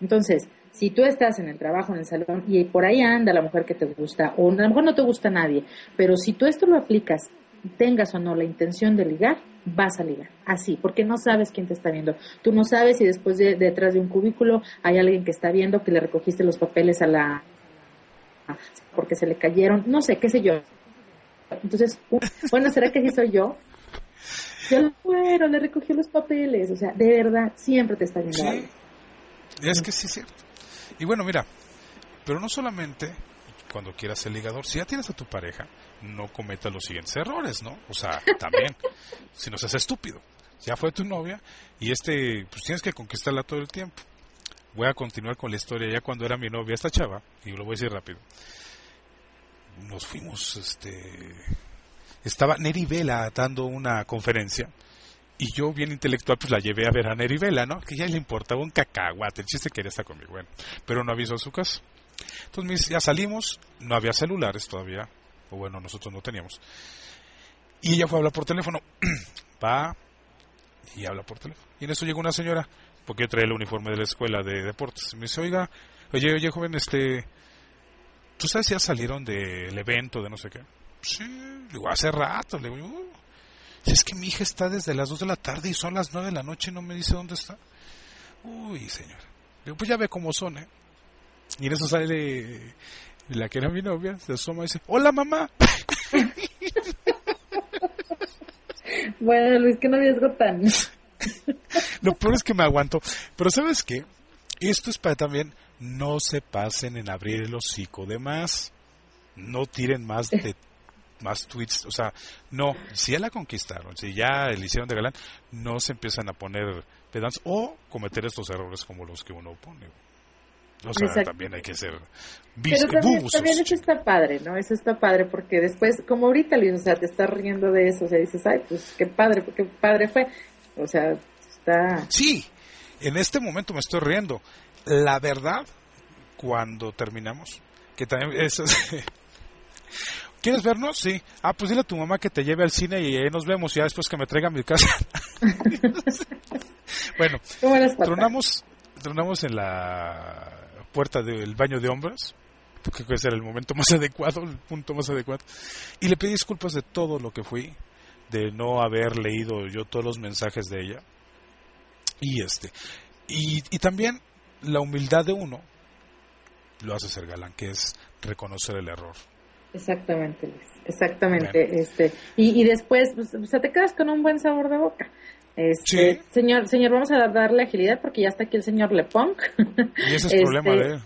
S8: Entonces, si tú estás en el trabajo, en el salón, y por ahí anda la mujer que te gusta, o a lo mejor no te gusta nadie, pero si tú esto lo aplicas, tengas o no la intención de ligar, vas a ligar. Así, porque no sabes quién te está viendo. Tú no sabes si después de detrás de un cubículo hay alguien que está viendo que le recogiste los papeles a la porque se le cayeron, no sé, qué sé yo. Entonces, bueno, ¿será que sí soy yo? Yo, bueno, le recogió los papeles, o sea, de verdad, siempre te está algo.
S7: Sí, es que sí es cierto. Y bueno, mira, pero no solamente cuando quieras ser ligador, si ya tienes a tu pareja, no cometas los siguientes errores, ¿no? O sea, también, si no seas estúpido. Ya fue tu novia y este, pues tienes que conquistarla todo el tiempo. Voy a continuar con la historia ya cuando era mi novia esta chava, y lo voy a decir rápido. Nos fuimos, este, estaba Neri Vela dando una conferencia y yo, bien intelectual, pues la llevé a ver a Neri Vela, ¿no? Que ya le importaba un cacahuate, el chiste quería estar conmigo, bueno, pero no avisó su casa. Entonces ya salimos, no había celulares todavía, o bueno, nosotros no teníamos. Y ella fue a hablar por teléfono, va y habla por teléfono. Y en eso llegó una señora, porque yo traía el uniforme de la escuela de deportes. Me dice, oiga, oye, oye, joven, este, ¿tú sabes si ya salieron del evento de no sé qué? Sí, le digo, hace rato, le digo, "Uh". Si es que mi hija está desde las 2 de la tarde y son las 9 de la noche y no me dice dónde está. Uy, señora. Le digo, pues ya ve cómo son, ¿eh? Y en eso sale la que era mi novia, se asoma y dice, hola mamá.
S8: Bueno, Luis, que no riesgo tan...
S7: Lo peor es que me aguanto. Pero ¿sabes qué? Esto es para también no se pasen en abrir el hocico de más. No tiren más de más tweets, o sea, no, si ya la conquistaron, si ya le hicieron de galán, no se empiezan a poner pedants o cometer estos errores como los que uno pone. O sea,
S8: Exacto.
S7: también hay que ser
S8: Pero también, eso está padre, ¿no? Eso está padre porque después, como ahorita, Luis, o sea, te estás riendo de eso, o sea, dices, ay, pues qué padre, qué padre fue. O sea, está...
S7: Sí, en este momento me estoy riendo. La verdad, cuando terminamos, que también es... ¿Quieres vernos? Sí. Ah, pues dile a tu mamá que te lleve al cine y ahí nos vemos ya después que me traiga a mi casa. bueno, tronamos, tronamos en la puerta del baño de hombres, porque ese era el momento más adecuado, el punto más adecuado. Y le pedí disculpas de todo lo que fui, de no haber leído yo todos los mensajes de ella. Y este, y, y también la humildad de uno lo hace ser galán, que es reconocer el error.
S8: Exactamente, Luis, exactamente. Este, y, y después, pues, o sea, te quedas con un buen sabor de boca. Este,
S7: Sí.
S8: Señor, señor, vamos a darle agilidad porque ya está aquí el señor Lepunk.
S7: Y ese es
S8: Este,
S7: el problema de él.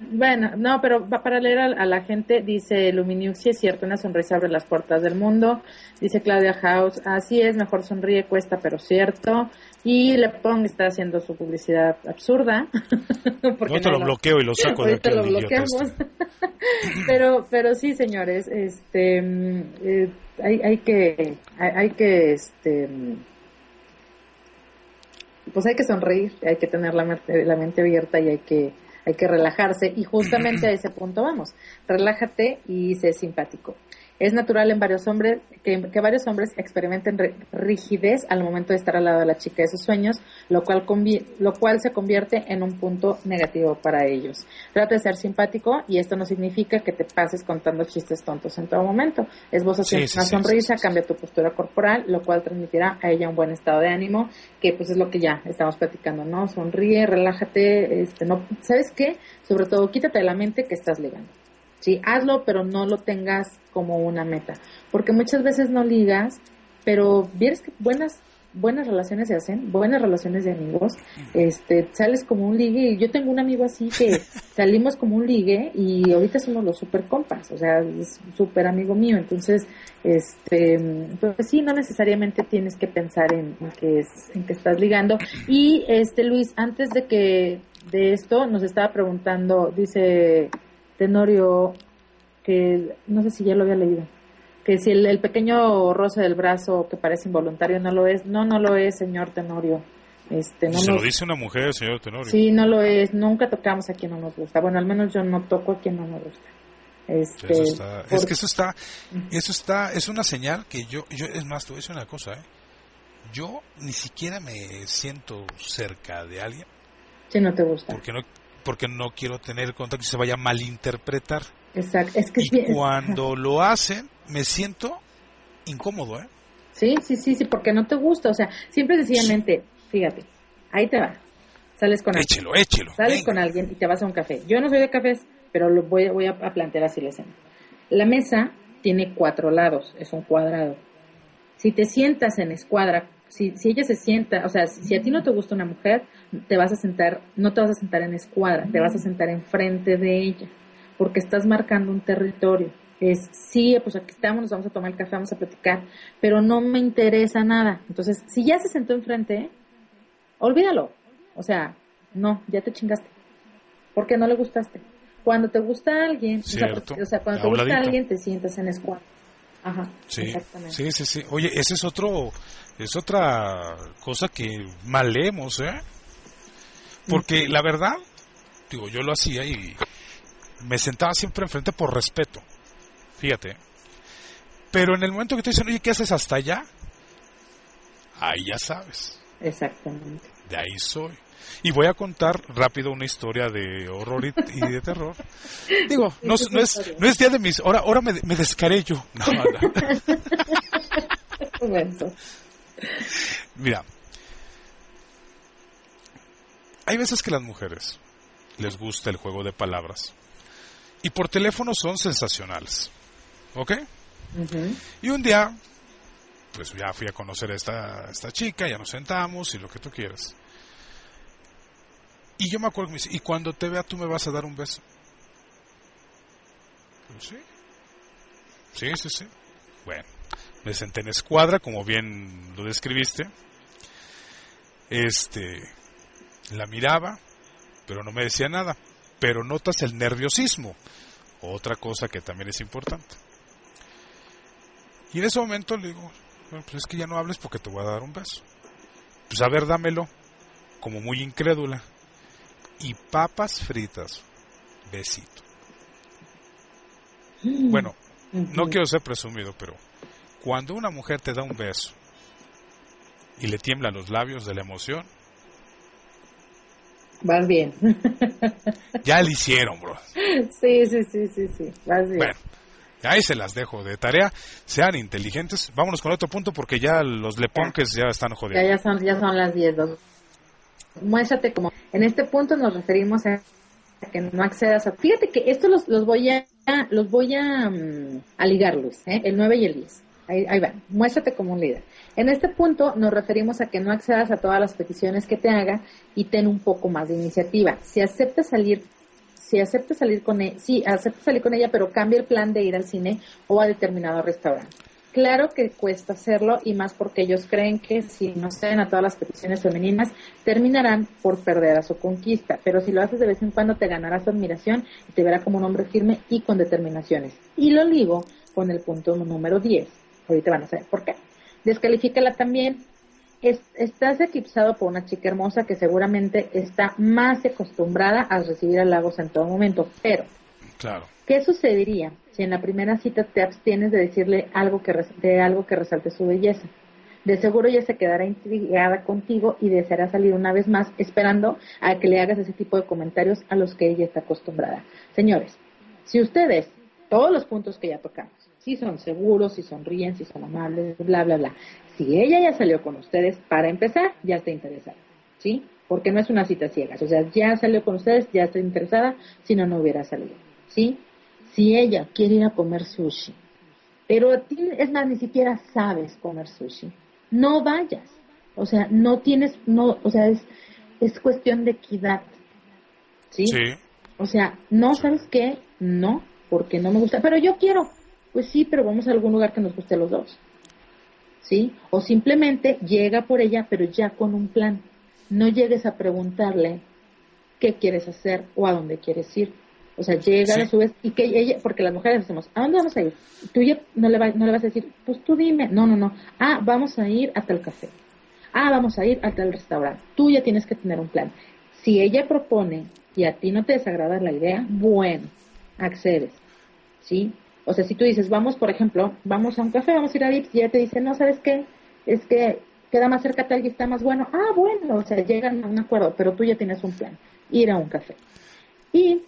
S8: Bueno, no, pero para leer a, a la gente, dice Luminiux, sí es cierto, una sonrisa abre las puertas del mundo. Dice Claudia House, así es, mejor sonríe, cuesta, pero cierto. Y Lepong está haciendo su publicidad absurda. porque
S7: Yo te
S8: no
S7: lo bloqueo y lo saco de aquí
S8: lo bloqueamos.
S7: este.
S8: pero, pero sí, señores, este, mm, eh, hay, hay que, hay, hay que, este, mm, pues hay que sonreír, hay que tener la mente, la mente abierta y hay que, hay que relajarse. Y justamente a ese punto vamos. Relájate y sé simpático. Es natural en varios hombres que, que varios hombres experimenten ri- rigidez al momento de estar al lado de la chica de sus sueños, lo cual, convi- lo cual se convierte en un punto negativo para ellos. Trata de ser simpático y esto no significa que te pases contando chistes tontos en todo momento. Esboza
S7: Sí, sí,
S8: una
S7: sí,
S8: sonrisa, cambia tu postura corporal, lo cual transmitirá a ella un buen estado de ánimo, que pues es lo que ya estamos platicando, ¿no? Sonríe, relájate, este, no, ¿sabes qué? Sobre todo, quítate de la mente que estás ligando. Sí, hazlo, pero no lo tengas como una meta. Porque muchas veces no ligas, pero vieres que buenas buenas relaciones se hacen, buenas relaciones de amigos, este, sales como un ligue, y yo tengo un amigo así que salimos como un ligue y ahorita somos los super compas, o sea, es súper amigo mío, entonces, este, pues sí, no necesariamente tienes que pensar en, en que es- en que estás ligando. Y este, Luis, antes de que, de esto, nos estaba preguntando, dice Tenorio, que no sé si ya lo había leído, que si el, el pequeño roce del brazo que parece involuntario no lo es, no, no lo es, señor Tenorio. Este, no
S7: Se lo dice una mujer, señor Tenorio.
S8: Sí, no lo es, nunca tocamos a quien no nos gusta. Bueno, al menos yo no toco a quien no me gusta. Este,
S7: Eso está- es que eso está, eso está, es una señal que yo, yo es más, te voy a decir una cosa, ¿eh? Yo ni siquiera me siento cerca de alguien
S8: si no te gusta.
S7: porque no, porque no quiero tener contacto y se vaya a malinterpretar.
S8: Exacto, es que
S7: Y
S8: sí, es-
S7: cuando lo hacen, me siento incómodo, ¿eh?
S8: Sí, sí, sí, sí, porque no te gusta. O sea, siempre sencillamente, fíjate, ahí te va. Sales con alguien.
S7: Échelo, échelo.
S8: Sales
S7: venga.
S8: con alguien y te vas a un café. Yo no soy de cafés, pero lo voy, voy a, a plantear así la escena. La mesa tiene cuatro lados, es un cuadrado. Si te sientas en escuadra, si, si ella se sienta, o sea, si, si a ti no te gusta una mujer, te vas a sentar, no te vas a sentar en escuadra, te vas a sentar enfrente de ella, porque estás marcando un territorio. Es, sí, pues aquí estamos, nos vamos a tomar el café, vamos a platicar, pero no me interesa nada. Entonces, si ya se sentó enfrente, olvídalo. O sea, no, ya te chingaste. Porque no le gustaste. Cuando te gusta alguien, o sea,
S7: Cierto.
S8: porque- o sea, cuando te gusta alguien, te sientas en escuadra. Ajá,
S7: Sí,
S8: exactamente.
S7: sí, sí, sí. Oye, ese es otro, es otra cosa que mal leemos, ¿eh? Porque la verdad, digo, yo lo hacía y me sentaba siempre enfrente por respeto. Fíjate. Pero en el momento que te dicen, oye, ¿qué haces hasta allá? Ahí ya sabes.
S8: Exactamente.
S7: De ahí soy. Y voy a contar rápido una historia de horror y, y de terror. Digo, no, es- no es, no es día de mis... Ahora, ahora me, me descaré yo. No, no. Mira, hay veces que las mujeres les gusta el juego de palabras y por teléfono son sensacionales, ¿ok? Y un día, pues ya fui a conocer a esta, esta chica, ya nos sentamos y lo que tú quieras. Y yo me acuerdo que me dice, y cuando te vea tú me vas a dar un beso. Yo, sí. Sí, sí, sí. Bueno, me senté en escuadra, como bien lo describiste. Este, la miraba, pero no me decía nada. Pero notas el nerviosismo, otra cosa que también es importante. Y en ese momento le digo, bueno, pues es que ya no hables porque te voy a dar un beso. Pues a ver, dámelo, como muy incrédula. Y papas fritas, besito. Bueno, no quiero ser presumido, pero cuando una mujer te da un beso y le tiemblan los labios de la emoción,
S8: Vas bien.
S7: ya le hicieron, bro.
S8: sí, sí, sí, sí, sí. Vas bien.
S7: Bueno, ahí se las dejo de tarea. Sean inteligentes. Vámonos con otro punto porque ya los leponques ya están
S8: Ya,
S7: jodidos.
S8: ya son, ya son las 10, dos. Muéstrate como. En este punto nos referimos a que no accedas a. Fíjate que esto los, los voy a los voy a, mm, a ¿eh? el 9 y el 10. Ahí, ahí va. Muéstrate como un líder. En este punto nos referimos a que no accedas a todas las peticiones que te haga y ten un poco más de iniciativa. Si aceptas salir si acepta salir con ella, sí, acepta salir con ella, pero cambia el plan de ir al cine o a determinado restaurante. Claro que cuesta hacerlo y más porque ellos creen que si no ceden a todas las peticiones femeninas, terminarán por perder a su conquista. Pero si lo haces de vez en cuando, te ganará su admiración y te verá como un hombre firme y con determinaciones. Y lo ligo con el punto número 10. Ahorita van a saber por qué. Descalifícala también. Es- estás eclipsado por una chica hermosa que seguramente está más acostumbrada a recibir halagos en todo momento. Pero,
S7: Claro.
S8: ¿Qué sucedería si en la primera cita te abstienes de decirle algo que de algo que resalte su belleza? De seguro ella se quedará intrigada contigo y deseará salir una vez más esperando a que le hagas ese tipo de comentarios a los que ella está acostumbrada. Señores, si ustedes, todos los puntos que ya tocamos, si son seguros, si sonríen, si son amables, bla, bla, bla, si ella ya salió con ustedes, para empezar, ya está interesada, ¿sí? Porque no es una cita ciegas, o sea, ya salió con ustedes, ya está interesada, si no, no hubiera salido, ¿sí? Si ella quiere ir a comer sushi, pero a ti, es más, ni siquiera sabes comer sushi, no vayas. O sea, no tienes, no, o sea, es, es cuestión de equidad. ¿Sí?
S7: Sí.
S8: O sea, no, ¿sabes qué? No, porque no me gusta, pero yo quiero. Pues sí, pero vamos a algún lugar que nos guste a los dos. ¿Sí? O simplemente llega por ella, pero ya con un plan. No llegues a preguntarle qué quieres hacer o a dónde quieres ir. O sea, llega
S7: Sí.
S8: a su vez y que ella, porque las mujeres decimos, ¿a dónde vamos a ir? Tú ya no le, va- no le vas a decir, pues tú dime. No, no, no. Ah, vamos a ir a tal café. Ah, vamos a ir a tal restaurante. Tú ya tienes que tener un plan. Si ella propone y a ti no te desagrada la idea, bueno, accedes. ¿Sí? O sea, si tú dices, vamos, por ejemplo, vamos a un café, vamos a ir a Vips, y ella te dice, no, ¿sabes qué? Es que queda más cerca tal y está más bueno. Ah, bueno, o sea, llegan a un acuerdo, pero tú ya tienes un plan, ir a un café. Y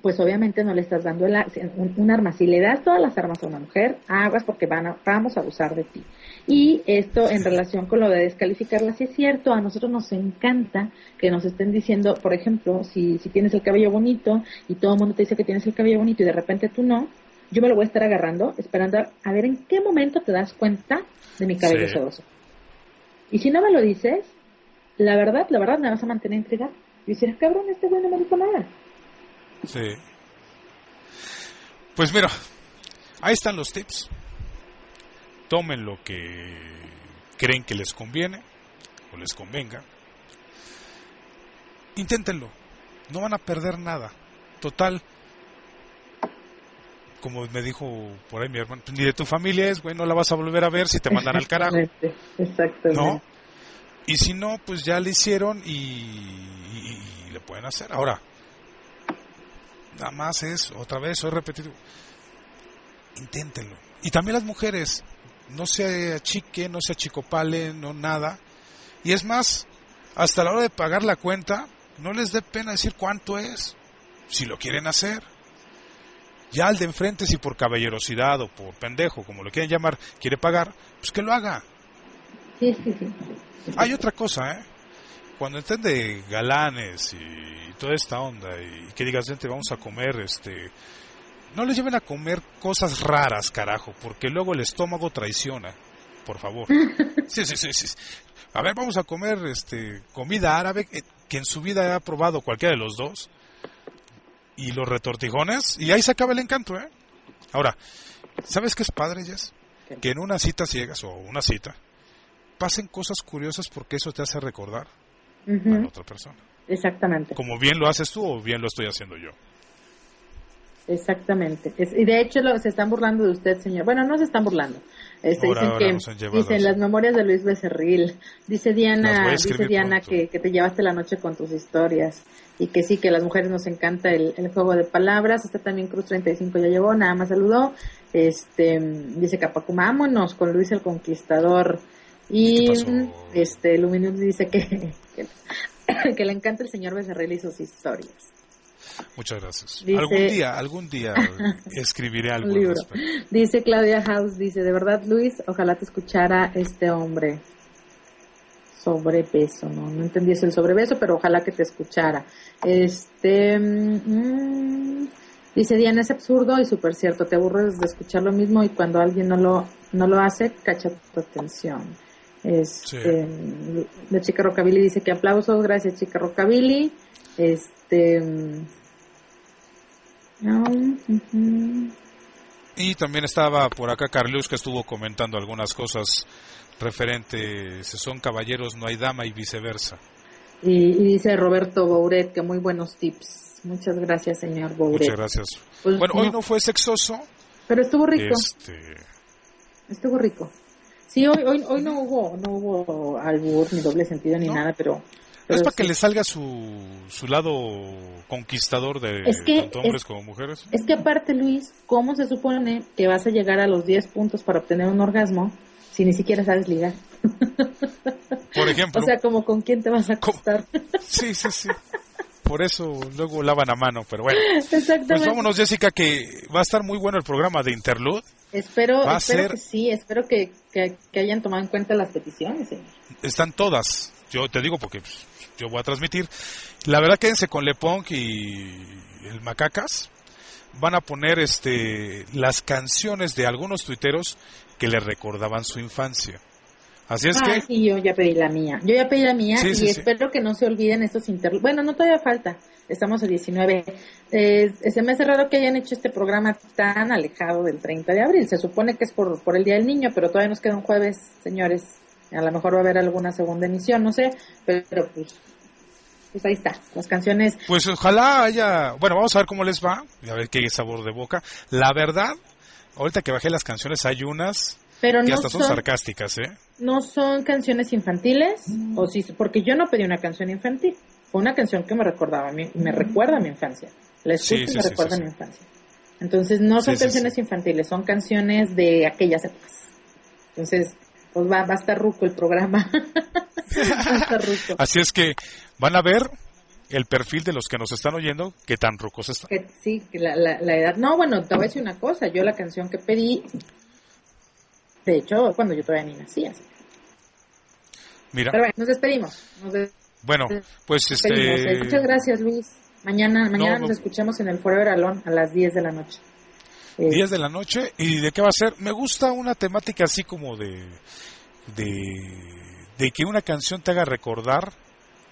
S8: pues obviamente no le estás dando el un, un arma. Si le das todas las armas a una mujer, aguas porque van a- vamos a abusar de ti. Y esto en relación con lo de descalificarla, sí es cierto, a nosotros nos encanta que nos estén diciendo, por ejemplo, si, si tienes el cabello bonito y todo el mundo te dice que tienes el cabello bonito y de repente tú no, yo me lo voy a estar agarrando, esperando a, a ver en qué momento te das cuenta de mi cabello
S7: Sí.
S8: sedoso. Y si no me lo dices, la verdad, la verdad me vas a mantener intrigada. Y decir, cabrón, este güey no me dijo nada.
S7: Sí. Pues mira, ahí están los tips. Tomen lo que creen que les conviene o les convenga. Inténtenlo. No van a perder nada. Total. Como me dijo por ahí mi hermano, ni de tu familia es, güey, no la vas a volver a ver si te mandan al carajo.
S8: Exactamente.
S7: ¿no? Y si no, pues ya le hicieron y, y- y le pueden hacer. Ahora, nada más es, otra vez, soy repetido, inténtenlo. Y también las mujeres, no se achiquen, no se achicopalen, no nada. Y es más, hasta la hora de pagar la cuenta, no les dé pena decir cuánto es, si lo quieren hacer. Ya al de enfrente, si por caballerosidad o por pendejo, como lo quieran llamar, quiere pagar, pues que lo haga.
S8: Sí, sí, sí.
S7: Hay otra cosa, ¿eh? Cuando estén de galanes y toda esta onda y que digas, gente, vamos a comer, este... No les lleven a comer cosas raras, carajo, porque luego el estómago traiciona. Por favor. Sí, sí, sí, sí. A ver, vamos a comer, este, comida árabe eh, que en su vida ha probado cualquiera de los dos. Y los retortijones, y ahí se acaba el encanto, ¿eh? Ahora, ¿sabes qué es padre, Jess? Que en una cita ciegas o una cita, pasen cosas curiosas porque eso te hace recordar a la otra persona.
S8: Exactamente.
S7: Como bien lo haces tú o bien lo estoy haciendo yo.
S8: Exactamente. Es- y de hecho lo- se están burlando de usted, señor. Bueno, no se están burlando. Este,
S7: Ahora,
S8: dicen
S7: ahora
S8: que dicen las memorias de Luis Becerril. Dice Diana, dice Diana que, que te llevaste la noche con tus historias y que sí que a las mujeres nos encanta el, el juego de palabras. Está también Cruz 35 ya llegó, nada más saludó. Este dice Capacuma, vámonos con Luis el Conquistador. Y este Luminous dice que, que, que le encanta el señor Becerril y sus historias.
S7: Muchas gracias.
S8: Dice-
S7: algún día, algún día escribiré algo al
S8: libro.
S7: respecto.
S8: Dice Claudia House, dice, de verdad Luis, ojalá te escuchara este hombre. Sobrepeso, no, no entendí eso el sobrepeso, pero ojalá que te escuchara. Este, mm, dice Diana, es absurdo y súper cierto, te aburres de escuchar lo mismo y cuando alguien no lo, no lo hace, cacha tu atención. Este, la chica Rockabilly dice que aplausos, gracias chica Rockabilly. Este, mm.
S7: Y también estaba por acá Carlos que estuvo comentando algunas cosas referente, si son caballeros no hay dama y viceversa.
S8: Y, y dice Roberto Bouret que muy buenos tips. Muchas gracias, señor Bouret.
S7: Muchas gracias.
S8: Pues,
S7: bueno, hoy
S8: no,
S7: no fue sexoso.
S8: Pero estuvo rico,
S7: Este,
S8: estuvo rico. Sí, hoy, hoy, hoy no hubo, no hubo albur ni doble sentido ni
S7: No.
S8: nada, pero,
S7: es para que le salga su, su lado conquistador de
S8: Es que
S7: tanto hombres
S8: es-
S7: como mujeres.
S8: Es que aparte, Luis, ¿cómo se supone que vas a llegar a los 10 puntos para obtener un orgasmo si ni siquiera sabes ligar?
S7: Por ejemplo,
S8: O sea, como con quién te vas a acostar.
S7: sí, sí, sí. Por eso luego lavan a mano, pero bueno.
S8: Exactamente.
S7: Pues vámonos, Jessica, que va a estar muy bueno el programa de Interlude.
S8: Espero,
S7: Va a
S8: espero
S7: ser-
S8: que sí, espero que, que, que hayan tomado en cuenta las peticiones, señor.
S7: Están todas. Yo te digo porque pues, yo voy a transmitir. La verdad, quédense con Lepunk y el Macacas. Van a poner este las canciones de algunos tuiteros que le recordaban su infancia. Así es
S8: ah,
S7: que
S8: sí, yo ya pedí la mía. Yo ya pedí la mía
S7: Sí,
S8: y
S7: sí, sí.
S8: espero que no se olviden estos inter... Bueno, no todavía falta. Estamos el 19. Eh, se me hace raro que hayan hecho este programa tan alejado del 30 de abril. Se supone que es por, por el Día del Niño, pero todavía nos queda un jueves, señores. A lo mejor va a haber alguna segunda emisión, no sé. Pero, pues, pues ahí está. Las canciones.
S7: Pues ojalá haya, bueno, vamos a ver cómo les va, y a ver qué sabor de boca. La verdad, ahorita que bajé las canciones hay unas
S8: Pero
S7: que
S8: no
S7: hasta son,
S8: son,
S7: sarcásticas, ¿eh?
S8: no son canciones infantiles. O sí, porque yo no pedí una canción infantil. Fue una canción que me recordaba me recuerda a mi infancia. La escucho
S7: Sí,
S8: y me
S7: sí,
S8: recuerda a mi infancia. Entonces no son canciones infantiles, son canciones de aquellas épocas. Entonces, pues va, va a estar ruco el programa. va a estar ruco.
S7: Así es que van a ver el perfil de los que nos están oyendo, qué tan rucos están.
S8: Que sí, que la, la, la edad. No, bueno, te voy a decir una cosa. Yo la canción que pedí, de hecho, cuando yo todavía ni nacía.
S7: Mira,
S8: Pero bueno, nos despedimos. Nos
S7: bueno, pues este,
S8: Muchas gracias, Luis. Mañana, mañana
S7: No,
S8: nos
S7: no.
S8: escuchamos en el Forever Alone a las 10 de la noche. Eh,
S7: 10 de la noche, ¿y de qué va a ser? Me gusta una temática así como de, de, de que una canción te haga recordar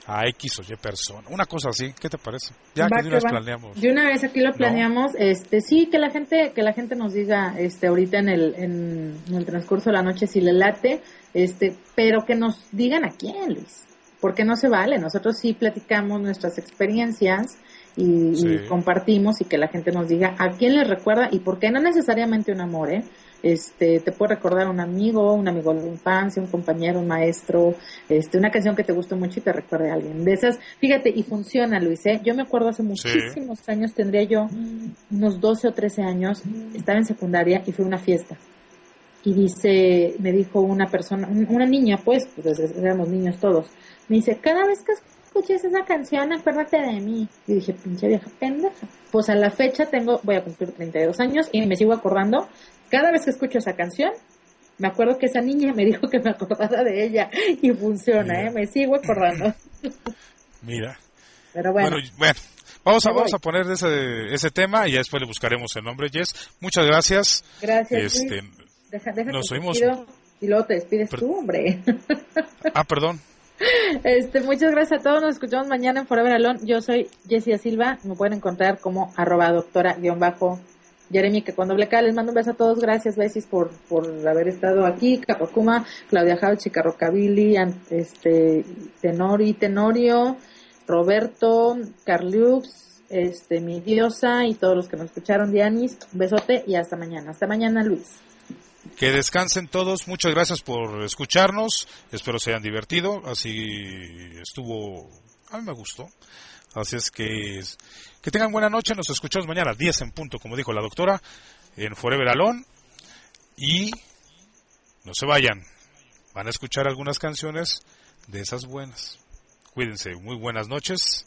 S7: a X o Y persona, una cosa así, ¿qué te parece? Ya
S8: Va
S7: que de
S8: que
S7: una vez
S8: va.
S7: planeamos.
S8: De una vez aquí lo planeamos, este sí que la gente que la gente nos diga este ahorita en el en, en el transcurso de la noche si le late, este, pero que nos digan a quién, Luis. Porque no se vale, nosotros sí platicamos nuestras experiencias y, compartimos y que la gente nos diga a quién le recuerda y por qué no necesariamente un amor, ¿eh? Este, te puede recordar un amigo, un amigo de la infancia, un compañero, un maestro, este, una canción que te gustó mucho y te recuerde a alguien. De esas, fíjate, y funciona, Luis, ¿eh? Yo me acuerdo hace muchísimos años, tendría yo unos 12 o 13 años, estaba en secundaria y fue una fiesta. Y dice, me dijo una persona, un- una niña, pues, pues éramos niños todos, me dice, cada vez que escuches esa canción, acuérdate de mí. Y dije, pinche vieja pendeja. Pues a la fecha tengo, voy a cumplir 32 años y me sigo acordando, cada vez que escucho esa canción, me acuerdo que esa niña me dijo que me acordara de ella y funciona,
S7: Mira.
S8: ¿eh? Me sigo acordando.
S7: Mira,
S8: Pero bueno,
S7: bueno, bueno, vamos a, vamos a poner ese, ese tema y ya después le buscaremos el nombre, Jess. Muchas gracias.
S8: gracias. Luis. Deja, deja
S7: nos oímos.
S8: y luego te despides
S7: Per-
S8: tú, hombre.
S7: ah, perdón.
S8: Este, muchas gracias a todos. Nos escuchamos mañana en Forever Alone. Yo soy Jessia Silva. Me pueden encontrar como arroba doctora guion bajo Jeremy, que cuando doble K. Les mando un beso a todos. Gracias, besis, por, por haber estado aquí. Capacuma, Claudia Jau, Chica Rockabilly, An- este, Tenori, Tenorio, Roberto, Carliux, este, mi diosa y todos los que nos escucharon, Dianis, un besote y hasta mañana. Hasta mañana, Luis.
S7: Que descansen todos. Muchas gracias por escucharnos. Espero se hayan divertido. Así estuvo. A mí me gustó. Así es que. Que tengan buena noche. Nos escuchamos mañana a 10 en punto, como dijo la doctora, en Forever Alone. Y. No se vayan. Van a escuchar algunas canciones de esas buenas. Cuídense. Muy buenas noches.